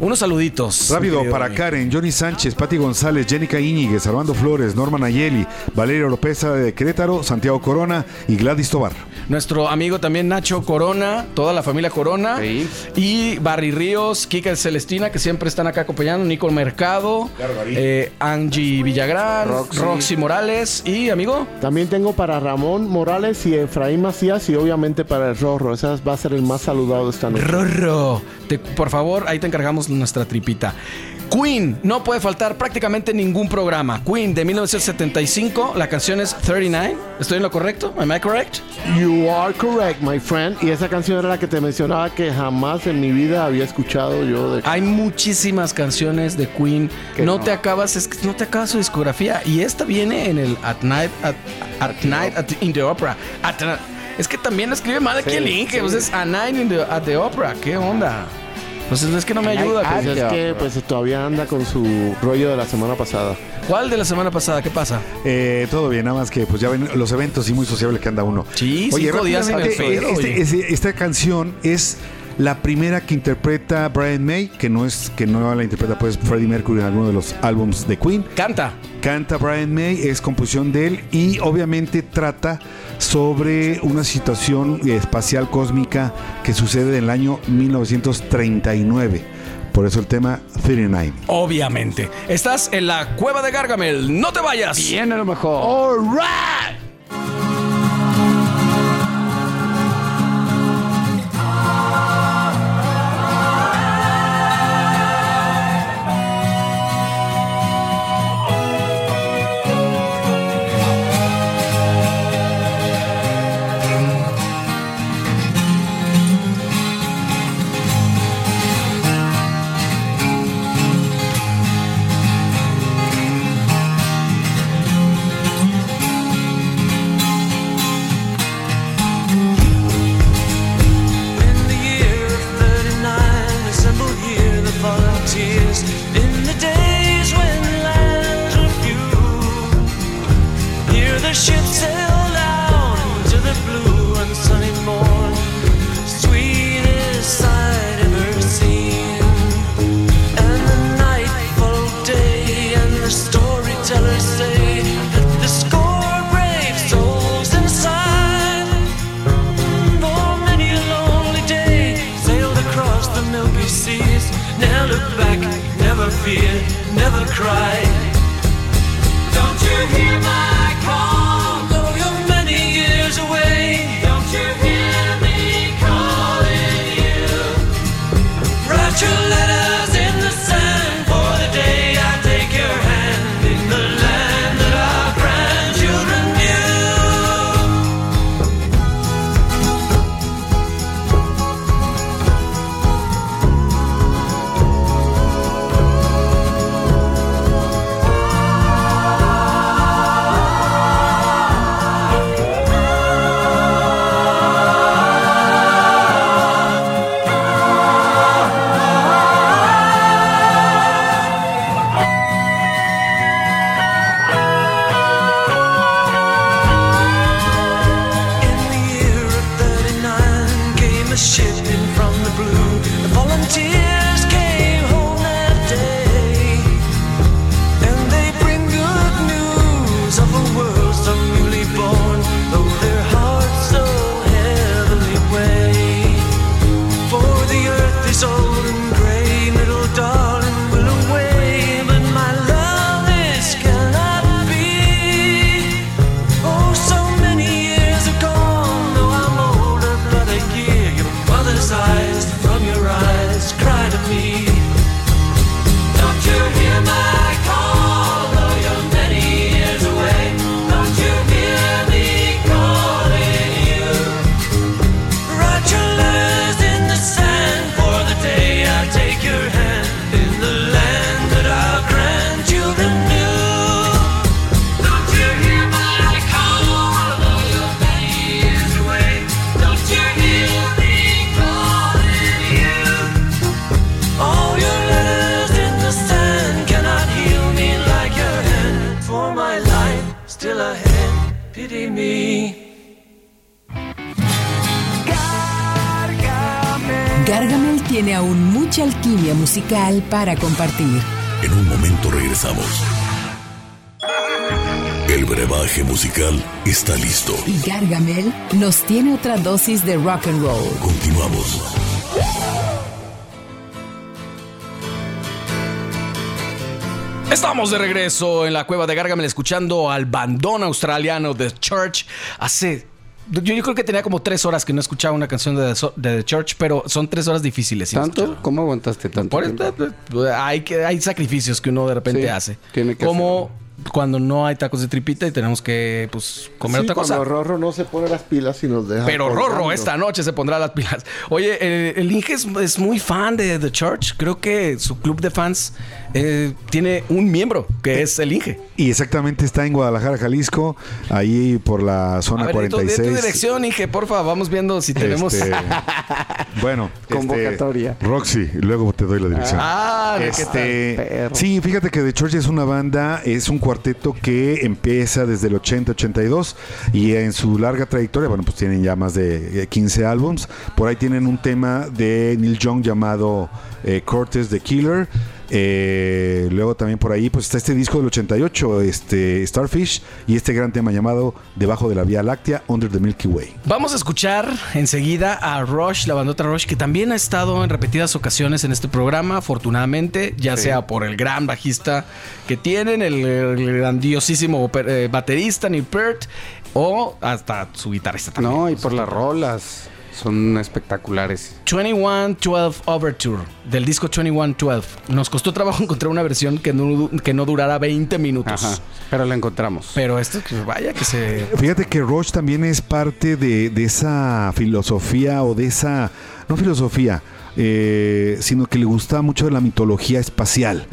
Speaker 3: unos saluditos.
Speaker 6: Rápido, para
Speaker 3: Dani.
Speaker 6: Karen, Johnny Sánchez, Pati González, Jenica Íñiguez, Armando Flores, Norma Nayeli, Valeria Oropesa de Querétaro, Santiago Corona y Gladys Tobar.
Speaker 3: Nuestro amigo también Nacho Corona, toda la familia Corona.
Speaker 4: Sí.
Speaker 3: Y Barry Ríos, Kika Celestina, que siempre están acá acompañando. Nico Mercado, eh, Angie Villagrán,
Speaker 4: Roxy.
Speaker 3: Roxy. Morales y amigo.
Speaker 5: También tengo para Ramón Morales y Efraín Macías y obviamente para el Rorro. Ese va a ser el más saludado de esta noche.
Speaker 3: Rorro. Te- por favor, ahí te encargamos nuestra tripita. Queen, no puede faltar prácticamente ningún programa. Queen de 1975, la canción es 39. ¿Estoy en lo correcto? ¿Am I correct?
Speaker 5: You are correct, my friend. Y esa canción era la que te mencionaba que jamás en mi vida había escuchado yo de...
Speaker 3: Hay muchísimas canciones de Queen.
Speaker 4: Que
Speaker 3: No,
Speaker 4: no.
Speaker 3: te acabas, es que no te acabas su discografía. Y esta viene en el At Night at, at Night at- in the Opera. At- es que también escribe mal aquí
Speaker 4: Sí,
Speaker 3: el
Speaker 4: sí.
Speaker 3: Pues es A Night in the, at the Opera. ¿Qué onda? Pues es que no me ayuda.
Speaker 4: at-
Speaker 3: pues.
Speaker 5: Es que pues todavía anda con su rollo de la semana pasada.
Speaker 3: ¿Cuál de la semana pasada? ¿Qué pasa?
Speaker 6: Eh, todo bien, nada más que pues ya ven los eventos y muy sociable que anda uno.
Speaker 3: Sí, cinco días
Speaker 6: este-
Speaker 3: oye.
Speaker 6: este- esta canción es la primera que interpreta Brian May, que no es que no la interpreta pues Freddie Mercury en alguno de los álbums de Queen.
Speaker 3: Canta.
Speaker 6: Canta Brian May, es composición de él y obviamente trata sobre una situación espacial cósmica que sucede en el año 1939. Por eso el tema 39.
Speaker 3: Obviamente. Estás en la cueva de Gargamel. No te vayas.
Speaker 4: Viene lo mejor.
Speaker 3: All right.
Speaker 2: Para compartir.
Speaker 1: En un momento regresamos. El brebaje musical está listo.
Speaker 2: Y Gargamel nos tiene otra dosis de rock and roll.
Speaker 1: Continuamos.
Speaker 3: Estamos de regreso en la cueva de Gargamel escuchando al bandón australiano The Church. Hace. Yo, yo creo que tenía como tres horas que no escuchaba una canción de, The- de The Church, pero son tres horas difíciles. sin
Speaker 4: ¿Tanto? ¿Cómo aguantaste tanto
Speaker 3: Por esto, hay, hay sacrificios que uno de repente
Speaker 4: Sí,
Speaker 3: hace.
Speaker 4: tiene que
Speaker 3: Como cuando no hay tacos de tripita y tenemos que pues, comer
Speaker 5: Sí,
Speaker 3: otra cosa.
Speaker 5: cuando Rorro no se pone las pilas y nos deja.
Speaker 3: Pero Rorro esta noche se pondrá las pilas. Oye, el, el Inge es, es muy fan de The Church. Creo que su club de fans eh, tiene un miembro que es el Inge.
Speaker 6: Y exactamente está en Guadalajara, Jalisco, ahí por la
Speaker 3: A
Speaker 6: zona
Speaker 3: de tu, de
Speaker 6: 46.
Speaker 3: tu dirección, Inge, porfa, vamos viendo si tenemos.
Speaker 6: Este, bueno, este,
Speaker 4: Convocatoria.
Speaker 6: Roxy, luego te doy la dirección.
Speaker 3: Ah, ¿qué tal?
Speaker 6: Este,
Speaker 4: Perro.
Speaker 6: sí, fíjate que The Church es una banda, es un cuarteto que empieza desde el 80-82 y en su larga trayectoria, bueno, pues tienen ya más de eh, 15 álbums. Por ahí tienen un tema de Neil Young llamado eh, Cortes the Killer. Eh, luego también por ahí pues está este disco del 88, este Starfish y este gran tema llamado Debajo de la Vía Láctea, Under the Milky Way.
Speaker 3: Vamos a escuchar enseguida a Rush, la bandota Rush, que también ha estado en repetidas ocasiones en este programa, afortunadamente, ya sea por el gran bajista que tienen, el, el grandiosísimo eh, baterista Neil Peart, o hasta su guitarrista también.
Speaker 4: No, y por las rolas. Son espectaculares.
Speaker 3: 2112 Overture, del disco 2112. Nos costó trabajo encontrar una versión que no, que no durara 20 minutos.
Speaker 4: Ajá. Pero la encontramos.
Speaker 3: Pero esto, que vaya que se...
Speaker 6: Fíjate que Roche también es parte de, de esa filosofía o de esa, no filosofía, eh, sino que le gusta mucho la mitología espacial.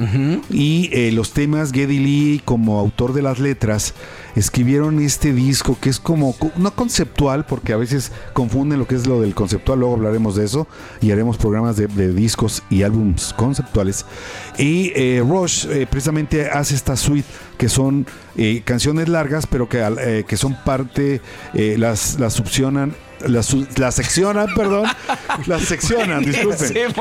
Speaker 6: Y eh, los temas, Geddy Lee, como autor de las letras, escribieron este disco que es como, co- no conceptual, porque a veces confunden lo que es lo del conceptual, luego hablaremos de eso y haremos programas de, de discos y álbums conceptuales. Y eh, Rush eh, precisamente hace esta suite que son eh, canciones largas, pero que, eh, que son parte, las, las succionan. Las seccionan, perdón. Las seccionan, disculpen.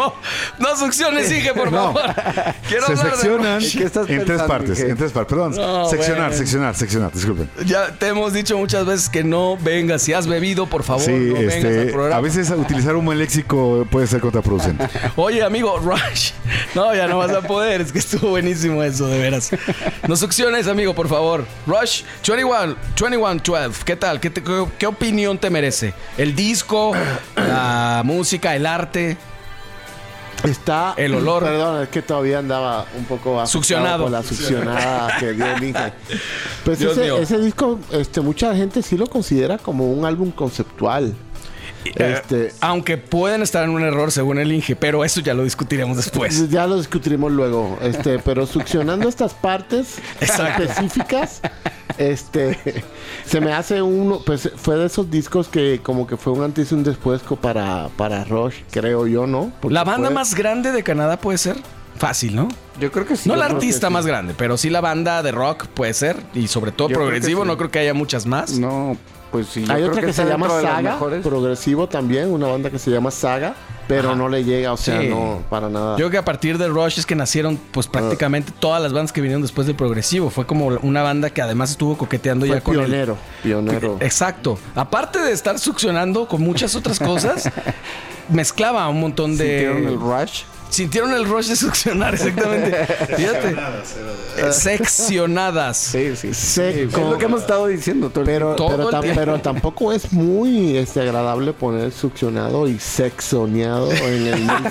Speaker 3: No succiones, Inge, por
Speaker 6: No.
Speaker 3: favor. Quiero
Speaker 6: Se
Speaker 3: de
Speaker 6: seccionan
Speaker 3: Rush.
Speaker 4: ¿Qué estás
Speaker 6: en tres partes. En tres partes, perdón.
Speaker 3: No,
Speaker 6: seccionar,
Speaker 3: bueno.
Speaker 6: seccionar, seccionar, disculpen.
Speaker 3: Ya te hemos dicho muchas veces que no vengas. Si has bebido, por favor,
Speaker 6: Sí,
Speaker 3: no vengas al
Speaker 6: este,
Speaker 3: programa.
Speaker 6: a veces utilizar un buen léxico puede ser contraproducente.
Speaker 3: Oye, amigo, Rush. No, ya no vas a poder. Es que estuvo buenísimo eso, de veras. No succiones, amigo, por favor. Rush 21, 2112. ¿Qué tal? ¿Qué, te- qué- qué opinión te merece? ¿El disco, la música, el arte?
Speaker 5: Está.
Speaker 3: El olor.
Speaker 5: Perdón, es que todavía andaba un poco
Speaker 3: Succionado.
Speaker 5: Por la succionada que dio el Inge. Pues ese, ese disco, este, mucha gente sí lo considera como un álbum conceptual. Este,
Speaker 3: Eh, aunque pueden estar en un error según el Inge, pero eso ya lo discutiremos después.
Speaker 5: Ya lo discutiremos luego. Este, pero succionando estas partes
Speaker 3: Exacto.
Speaker 5: específicas, este, se me hace uno, pues fue de esos discos que como que fue un antes y un después para, para Rush, creo yo, ¿no? Porque
Speaker 3: La banda
Speaker 5: fue-
Speaker 3: más grande de Canadá puede ser fácil, ¿no?
Speaker 4: Yo creo que sí.
Speaker 3: no la artista
Speaker 4: sí.
Speaker 3: más grande, pero sí la banda de rock puede ser. Y sobre todo
Speaker 4: Yo creo que
Speaker 3: progresivo,
Speaker 4: sí.
Speaker 3: no creo que haya muchas más.
Speaker 4: No, pues sí. yo
Speaker 5: Hay
Speaker 4: creo
Speaker 5: otra que, se llama Saga, progresivo también, una banda que se llama Saga, pero no le llega, o sea,
Speaker 3: Sí.
Speaker 5: no, para nada.
Speaker 3: Yo creo que a partir de Rush es que nacieron pues prácticamente todas las bandas que vinieron después del progresivo. Fue como una banda que además estuvo coqueteando
Speaker 5: fue
Speaker 3: ya con el-
Speaker 5: pionero, pionero.
Speaker 3: Exacto. Aparte de estar succionando con muchas otras cosas, mezclaba un montón de...
Speaker 4: ¿Sintieron el rush?
Speaker 3: Sintieron el rush de succionar, exactamente. Fíjate. Eh, Seccionadas.
Speaker 4: Sí, sí.
Speaker 5: Seco.
Speaker 4: Es lo que hemos estado diciendo todo el
Speaker 5: Pero,
Speaker 3: Todo
Speaker 5: pero,
Speaker 3: el
Speaker 5: tam-
Speaker 3: tiempo.
Speaker 5: pero tampoco es muy este, agradable poner succionado y sexoneado en el mismo.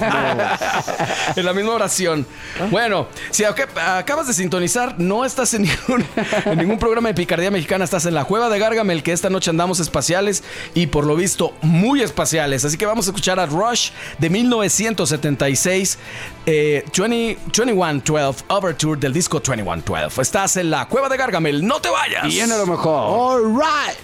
Speaker 3: En la misma oración. Bueno, si ac- acabas de sintonizar, no estás en ningún, en ningún programa de Picardía Mexicana, estás en la Cueva de Gargamel, que esta noche andamos espaciales y por lo visto muy espaciales. Así que vamos a escuchar a Rush de 1976, eh, 20 2112 Overture del disco 2112. Estás en la Cueva de Gargamel, no te vayas.
Speaker 4: Viene lo mejor.
Speaker 5: All right.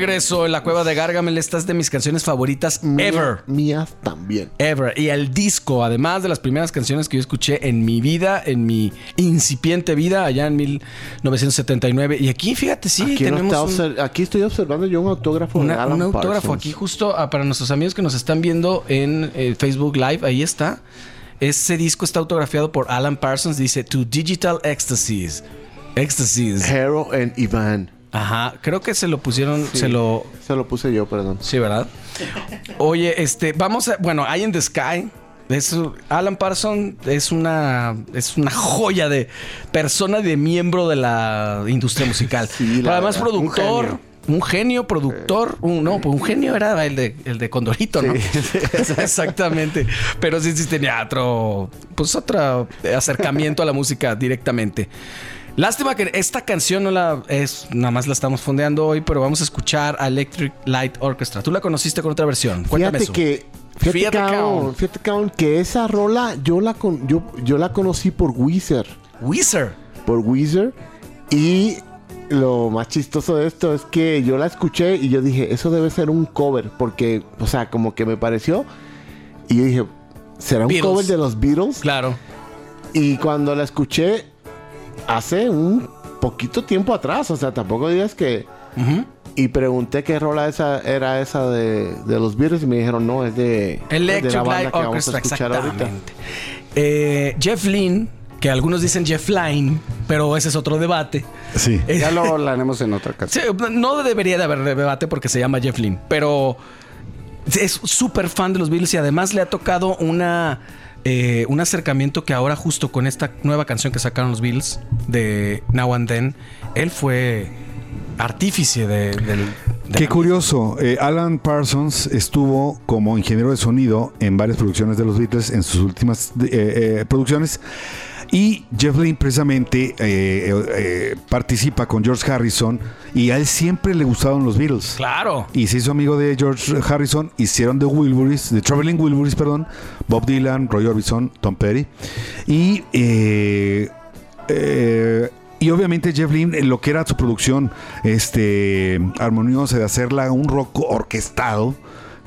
Speaker 3: Regreso en la cueva de Gargamel. Esta es de mis canciones favoritas ever.
Speaker 5: Mías también.
Speaker 3: Ever. Y el disco, además de las primeras canciones que yo escuché en mi vida, en mi incipiente vida, allá en 1979. Y aquí, fíjate, sí,
Speaker 5: aquí, no
Speaker 3: tenemos
Speaker 5: está
Speaker 3: un-
Speaker 5: aquí estoy observando yo un autógrafo de
Speaker 3: una-
Speaker 5: Alan
Speaker 3: un autógrafo
Speaker 5: Parsons.
Speaker 3: aquí justo ah, para nuestros amigos que nos están viendo en eh, Facebook Live. Ahí está. Ese disco está autografiado por Alan Parsons. Dice To Digital Ecstasies. Ecstasies.
Speaker 5: Hero and Ivan.
Speaker 3: Ajá. Creo que se lo pusieron, se lo
Speaker 5: Se lo puse yo, perdón.
Speaker 3: Sí, ¿verdad? Oye, este, vamos a. Bueno, Eye in the Sky. Es, Alan Parsons es una, es una joya de persona, de miembro de la industria musical.
Speaker 5: Sí, la
Speaker 3: además,
Speaker 5: verdad,
Speaker 3: productor. Un genio, productor. Un, no, pues un genio era el de, el de Condorito, ¿no? Exactamente. Pero sí, sí tenía otro. Pues otro acercamiento a la música directamente. Lástima que esta canción no la es, nada más la estamos fondeando hoy, pero vamos a escuchar a Electric Light Orchestra. ¿Tú la conociste con otra versión? Cuéntame
Speaker 5: Fíjate
Speaker 3: eso.
Speaker 5: que. Fíjate,
Speaker 3: Fíjate,
Speaker 5: fíjate, que esa rola yo la, con, yo, yo la conocí por Weezer.
Speaker 3: Weezer.
Speaker 5: Por Weezer. Y lo más chistoso de esto es que yo la escuché y yo dije, eso debe ser un cover. Porque, o sea, como que me pareció. Y yo dije, ¿será un
Speaker 3: Beatles.
Speaker 5: cover de los Beatles?
Speaker 3: Claro.
Speaker 5: Y cuando la escuché hace un poquito tiempo atrás, o sea, tampoco digas que... Y pregunté qué rola esa era esa de, de los Beatles y me dijeron, no, es de, de la
Speaker 3: Electric
Speaker 5: banda
Speaker 3: Light
Speaker 5: que vamos a escuchar ahorita.
Speaker 3: Eh, Jeff Lynne, que algunos dicen Jeff Lynne, pero ese es otro debate.
Speaker 6: Sí.
Speaker 3: Eh,
Speaker 4: Ya lo hablaremos en otra ocasión.
Speaker 3: Sí, no debería de haber debate porque se llama Jeff Lynne, pero es súper fan de los Beatles y además le ha tocado una eh, un acercamiento que ahora justo con esta nueva canción que sacaron los Beatles de Now and Then, él fue artífice de, del... de
Speaker 6: Qué curioso, eh, Alan Parsons estuvo como ingeniero de sonido en varias producciones de los Beatles, en sus últimas eh, eh, producciones. Y Jeff Lynne precisamente eh, eh, participa con George Harrison y a él siempre le gustaban los Beatles.
Speaker 3: Claro.
Speaker 6: Y se hizo amigo de George Harrison, hicieron The Wilburys, The Traveling Wilburys, perdón, Bob Dylan, Roy Orbison, Tom Petty. Y, eh, y obviamente Jeff Lynne, en lo que era su producción este, armoniosa de hacerla un rock orquestado,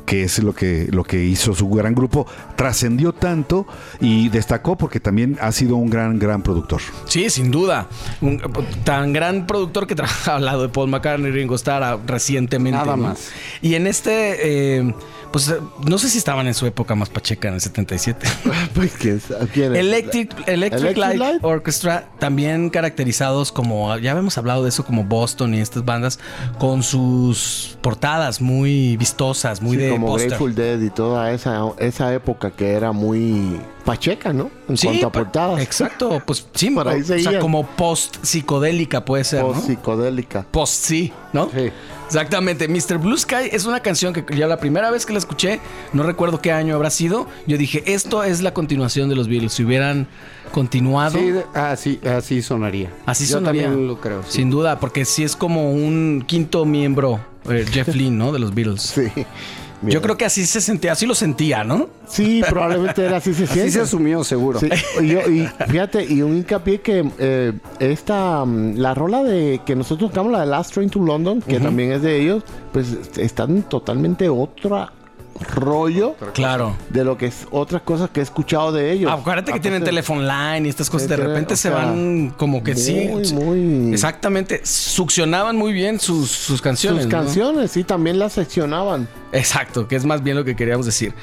Speaker 6: que es lo que, lo que hizo su gran grupo, trascendió tanto y destacó porque también ha sido un gran, gran productor.
Speaker 3: Sí, sin duda. Un tan gran productor que trabaja al lado de Paul McCartney y Ringo Starr ah, recientemente.
Speaker 4: Nada
Speaker 3: ¿no?
Speaker 4: más.
Speaker 3: Y en este, eh, pues eh, no sé si estaban en su época más pacheca en el 77.
Speaker 5: Pues, ¿quién sabe?
Speaker 3: Electric, Electric,
Speaker 5: Electric
Speaker 3: Light,
Speaker 5: Light.
Speaker 3: Orchestra, también caracterizados como, ya habíamos hablado de eso, como Boston y estas bandas, con sus portadas muy vistosas, muy
Speaker 5: Sí,
Speaker 3: de
Speaker 5: como. Grateful Dead y toda esa, esa época que era muy pacheca, ¿no? En
Speaker 3: Sí,
Speaker 5: cuanto a portadas.
Speaker 3: Exacto, pues sí,
Speaker 5: Por ahí
Speaker 3: o sea,
Speaker 5: seguían.
Speaker 3: como post psicodélica puede ser,
Speaker 5: O
Speaker 3: ¿no?
Speaker 5: psicodélica.
Speaker 3: Post sí, ¿no?
Speaker 5: Sí.
Speaker 3: Exactamente. Mr. Blue Sky es una canción que ya la primera vez que la escuché, no recuerdo qué año habrá sido, yo dije, esto es la continuación de los Beatles. Si hubieran continuado,
Speaker 4: Sí, así, así sonaría.
Speaker 3: así
Speaker 4: Yo
Speaker 3: sonaría.
Speaker 4: también lo creo. sí.
Speaker 3: Sin duda, porque sí es como un quinto miembro, eh, Jeff Lynne, ¿no? De los Beatles.
Speaker 5: Sí.
Speaker 3: Yo creo que así se sentía, así lo sentía, ¿no?
Speaker 5: Sí, probablemente era así se
Speaker 4: Así
Speaker 5: siente.
Speaker 4: se asumió, seguro.
Speaker 5: Sí, y, yo- y fíjate, y un hincapié que eh, esta, mm, la rola de que nosotros tocamos, la de Last Train to London, que también es de ellos, pues están totalmente otra rollo
Speaker 3: Claro.
Speaker 5: de lo que es otras cosas que he escuchado de ellos.
Speaker 3: Acuérdate que tienen telephone line y estas cosas. De
Speaker 5: Sí,
Speaker 3: repente
Speaker 5: o
Speaker 3: se
Speaker 5: sea,
Speaker 3: van como que sí.
Speaker 5: muy,
Speaker 3: Exactamente. Succionaban muy bien sus, sus canciones.
Speaker 5: Sus
Speaker 3: ¿no?
Speaker 5: canciones, sí, también las seccionaban.
Speaker 3: Exacto, que es más bien lo que queríamos decir.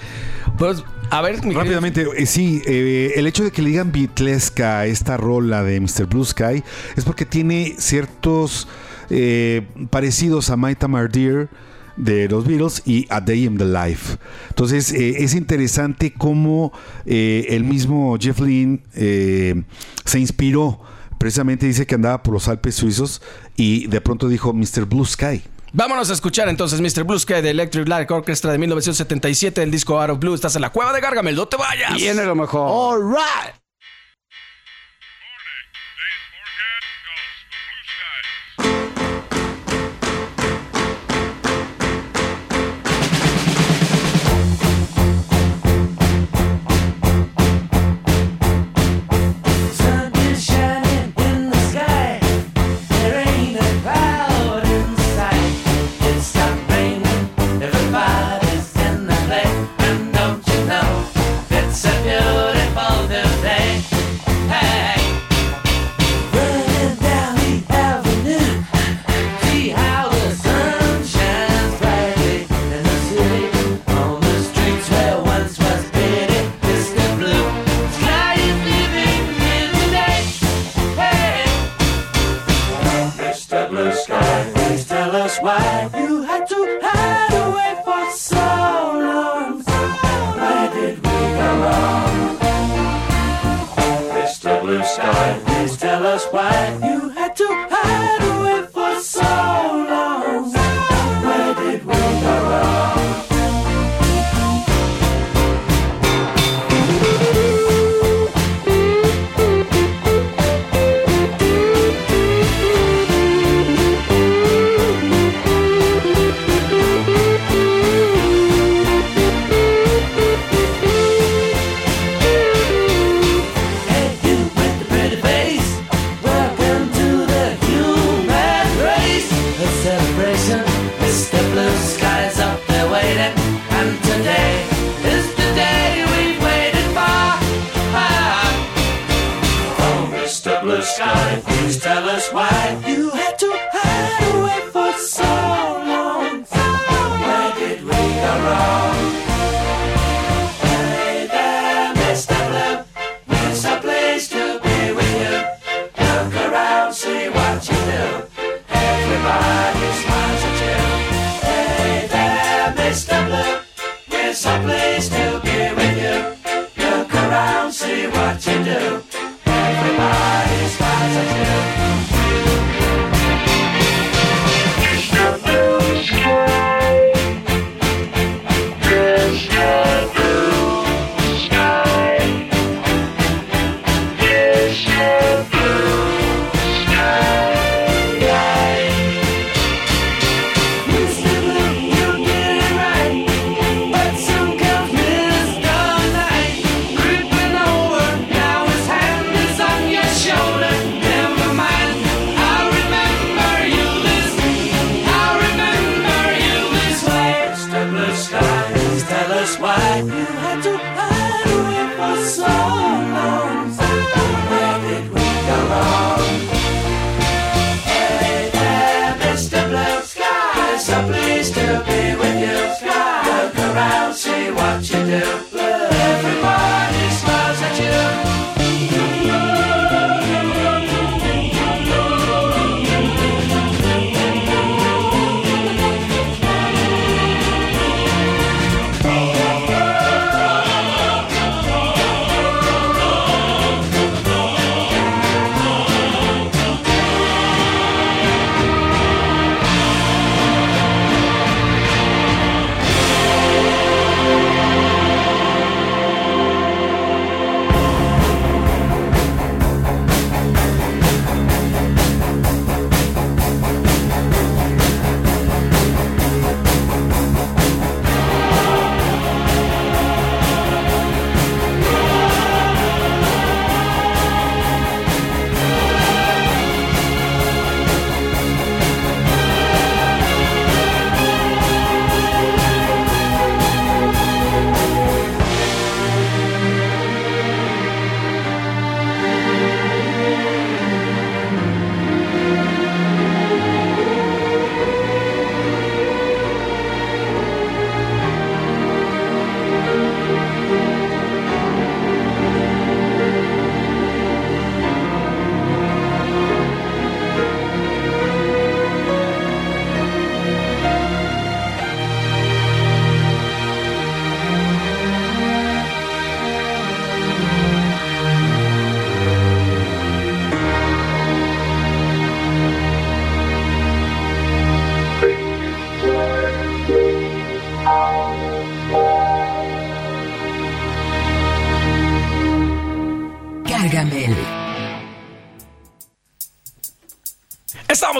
Speaker 3: Pues, a ver, mi querido-
Speaker 6: Rápidamente, eh, sí, eh, el hecho de que le digan Beatlesca a esta rola de Mr. Blue Sky es porque tiene ciertos eh, parecidos a My Dear de los Beatles y A Day in the Life. Entonces, eh, es interesante cómo eh, el mismo Jeff Lynne eh, se inspiró. Precisamente dice que andaba por los Alpes suizos y de pronto dijo Mr. Blue Sky.
Speaker 3: Vámonos a escuchar entonces Mr. Blue Sky de Electric Light Orchestra de 1977, el disco Out of Blue. Estás en la cueva de Gargamel, no te vayas.
Speaker 4: Viene lo mejor.
Speaker 5: All right.
Speaker 7: Tell us why you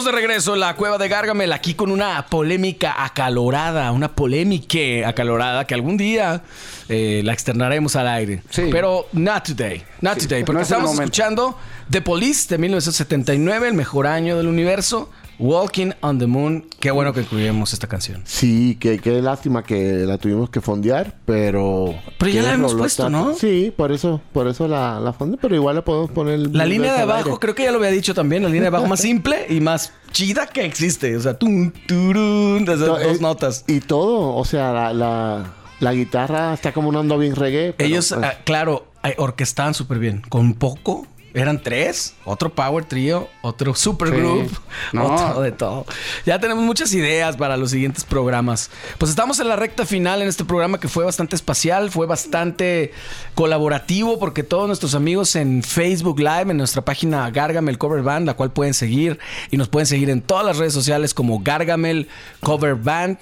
Speaker 3: de regreso en la cueva de Gargamel, aquí con una polémica acalorada, una polémica acalorada que algún día eh, la externaremos al aire.
Speaker 4: Sí.
Speaker 3: Pero not today, not today, porque
Speaker 4: no es el
Speaker 3: estamos escuchando The Police de 1979, el mejor año del universo, Walking on the Moon. Qué bueno que incluimos esta canción.
Speaker 5: Sí, que qué lástima que la tuvimos que fondear, pero...
Speaker 3: Pero ya la
Speaker 5: ¿quién
Speaker 3: hemos puesto, ¿no?
Speaker 5: Sí, por eso, por eso la, la fonde, pero igual le podemos poner...
Speaker 3: La línea de abajo,
Speaker 5: aire.
Speaker 3: creo que ya lo había dicho también, la línea de abajo más simple y más chida que existe. O sea, tum, turun, de esas
Speaker 5: To-
Speaker 3: dos
Speaker 5: eh,
Speaker 3: notas.
Speaker 5: Y todo, o sea, la, la, la guitarra está como un ando bien reggae. pero,
Speaker 3: Ellos,
Speaker 5: pues,
Speaker 3: ah, claro, eh, orquestaban súper bien. Con poco Eran tres, otro power trio, otro super group,
Speaker 4: No.
Speaker 3: otro de todo. Ya tenemos muchas ideas para los siguientes programas. Pues estamos en la recta final en este programa que fue bastante espacial, fue bastante colaborativo porque todos nuestros amigos en Facebook Live, en nuestra página Gargamel Cover Band, la cual pueden seguir y nos pueden seguir en todas las redes sociales como Gargamel Cover Band.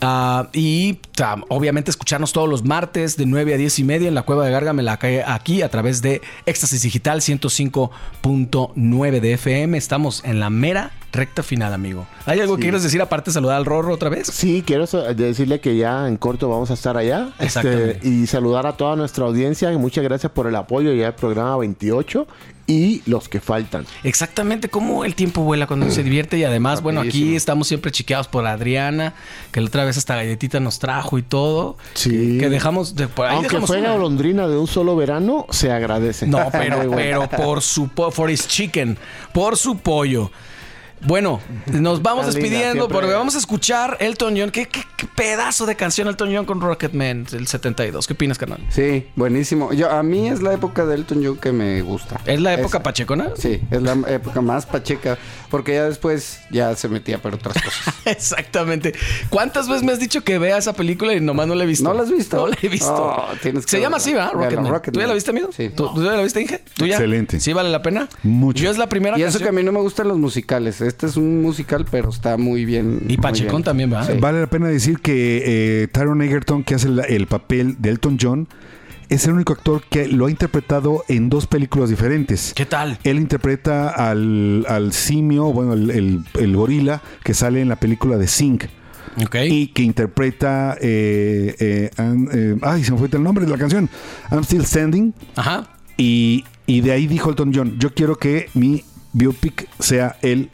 Speaker 3: Ah, y obviamente escucharnos todos los martes de 9 a 10 y media en la cueva de Gargamel acá- aquí a través de Éxtasis Digital 105.9 de FM. Estamos en la mera recta final, amigo. ¿Hay algo que quieres decir aparte de saludar al Rorro otra vez?
Speaker 5: Sí, quiero decirle que ya en corto vamos a estar allá. este, y saludar a toda nuestra audiencia. y Muchas gracias por el apoyo ya del programa 28 y los que faltan.
Speaker 3: Exactamente, cómo el tiempo vuela cuando se divierte y además, bueno, aquí estamos siempre chiqueados por Adriana, que la otra vez hasta galletita nos trajo y todo.
Speaker 5: Sí.
Speaker 3: Que dejamos de por ahí
Speaker 5: Aunque fue
Speaker 3: una.
Speaker 5: golondrina de un solo verano, se agradece.
Speaker 3: No, pero, pero por su po- for his chicken, por su pollo. Bueno, nos vamos despidiendo porque vamos a escuchar Elton John. ¿Qué, qué- qué pedazo de canción Elton John con Rocketman del 72? ¿Qué opinas, carnal?
Speaker 4: Sí, buenísimo. Yo, a mí es la época de Elton John que me gusta.
Speaker 3: ¿Es la época
Speaker 4: Esa.
Speaker 3: pachecona?
Speaker 4: Sí, es la época más pacheca. Porque ya después ya se metía por otras cosas.
Speaker 3: Exactamente. ¿Cuántas veces me has dicho que vea esa película y nomás no la he visto?
Speaker 4: ¿No la has visto?
Speaker 3: No la he visto.
Speaker 4: Oh, tienes que
Speaker 3: Se llama así, ¿verdad? Rocketman.
Speaker 4: Rocketman.
Speaker 3: ¿Tú ya la viste, amigo?
Speaker 4: Sí.
Speaker 3: ¿Tú, tú ya la viste, Inge? ¿Tú ya?
Speaker 6: Excelente.
Speaker 3: ¿Sí vale la pena?
Speaker 6: Mucho.
Speaker 3: Yo es la primera
Speaker 4: y eso que a mí no me gustan los musicales. Este es un musical, pero está muy bien.
Speaker 3: Y Pachecón también, ¿verdad?
Speaker 4: Sí.
Speaker 6: Vale la pena decir que eh, Taron Egerton, que hace el, el papel de Elton John, es el único actor que lo ha interpretado en dos películas diferentes.
Speaker 3: ¿Qué tal?
Speaker 6: Él interpreta al, al simio, bueno, el, el- el gorila que sale en la película de Sing.
Speaker 3: Ok.
Speaker 6: Y que interpreta. eh, eh, eh, ay, se me fue el nombre de la canción. I'm Still Standing.
Speaker 3: Ajá.
Speaker 6: Y, y de ahí dijo Elton John: Yo quiero que mi biopic sea él,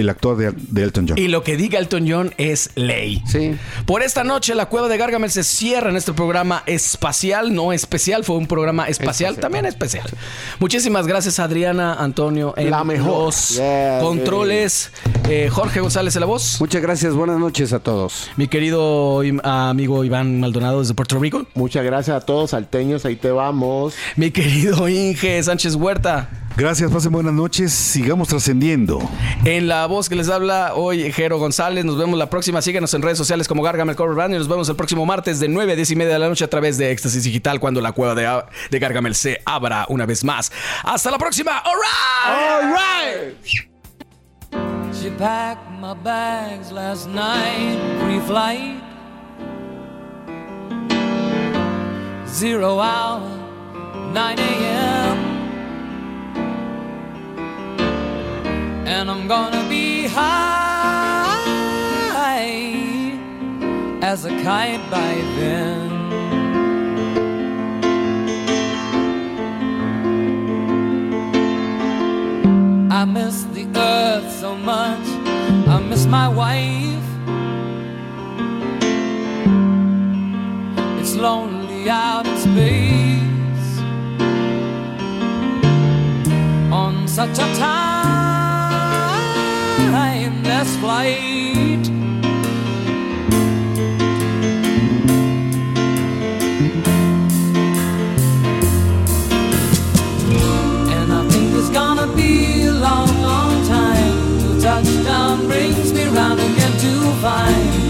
Speaker 6: el actor de, de Elton John.
Speaker 3: Y lo que diga Elton John es ley.
Speaker 4: Sí.
Speaker 3: Por esta noche, la cueva de Gargamel se cierra en este programa espacial, no especial, fue un programa espacial, también especial. Muchísimas gracias, Adriana, Antonio, en
Speaker 5: La mejor.
Speaker 3: los
Speaker 4: Yeah,
Speaker 3: controles. Eh, Jorge González en la voz.
Speaker 4: Muchas gracias. Buenas noches a todos.
Speaker 3: Mi querido amigo Iván Maldonado desde Puerto Rico.
Speaker 5: Muchas gracias a todos, salteños, ahí te vamos.
Speaker 3: Mi querido Inge Sánchez Huerta.
Speaker 6: Gracias, pasen buenas noches. Sigamos trascendiendo.
Speaker 3: En la voz que les habla hoy, Jero González. Nos vemos la próxima. Síguenos en redes sociales como Gargamel Cover Band y nos vemos el próximo martes de 9 a 10 y media de la noche a través de Éxtasis Digital cuando la cueva de, de Gargamel se abra una vez más. ¡Hasta la próxima! ¡All right!
Speaker 8: She packed my bags last night, pre-flight. Zero hour, 9 a.m. And I'm gonna be high as a kite by then. I miss the earth so much. I miss my wife. It's lonely out in space on such a timeless flight. And I think it's gonna be a long, long time till touchdown brings me round again to find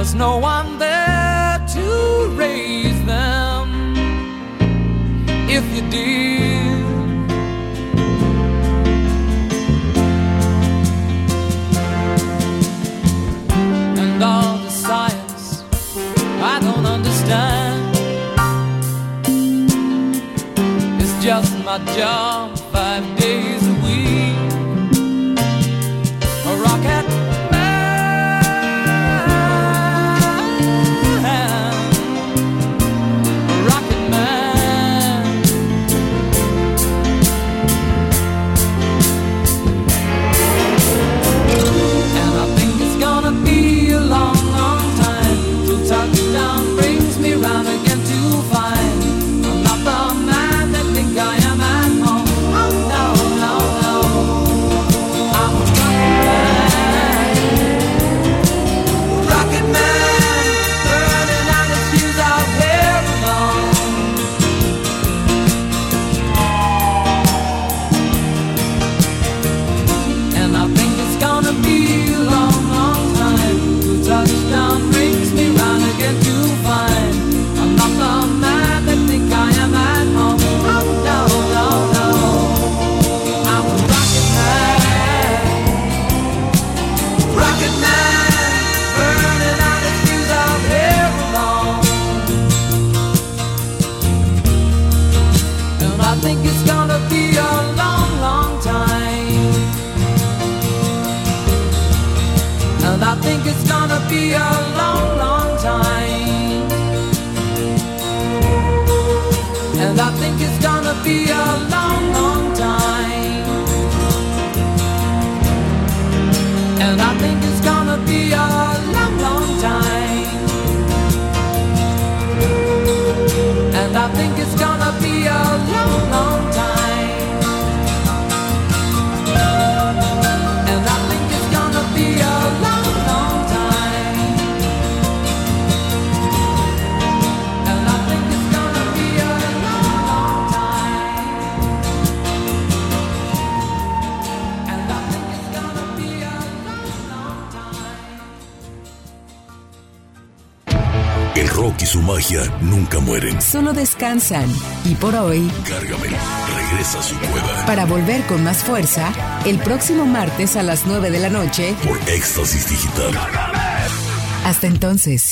Speaker 8: there's no one there to raise them. If you did, and all the science I don't understand is just my job.
Speaker 2: solo descansan. Y por hoy,
Speaker 1: Cárgamel regresa a su cueva.
Speaker 2: Para volver con más fuerza, el próximo martes a las 9 de la noche,
Speaker 1: por Éxtasis Digital.
Speaker 2: Hasta entonces.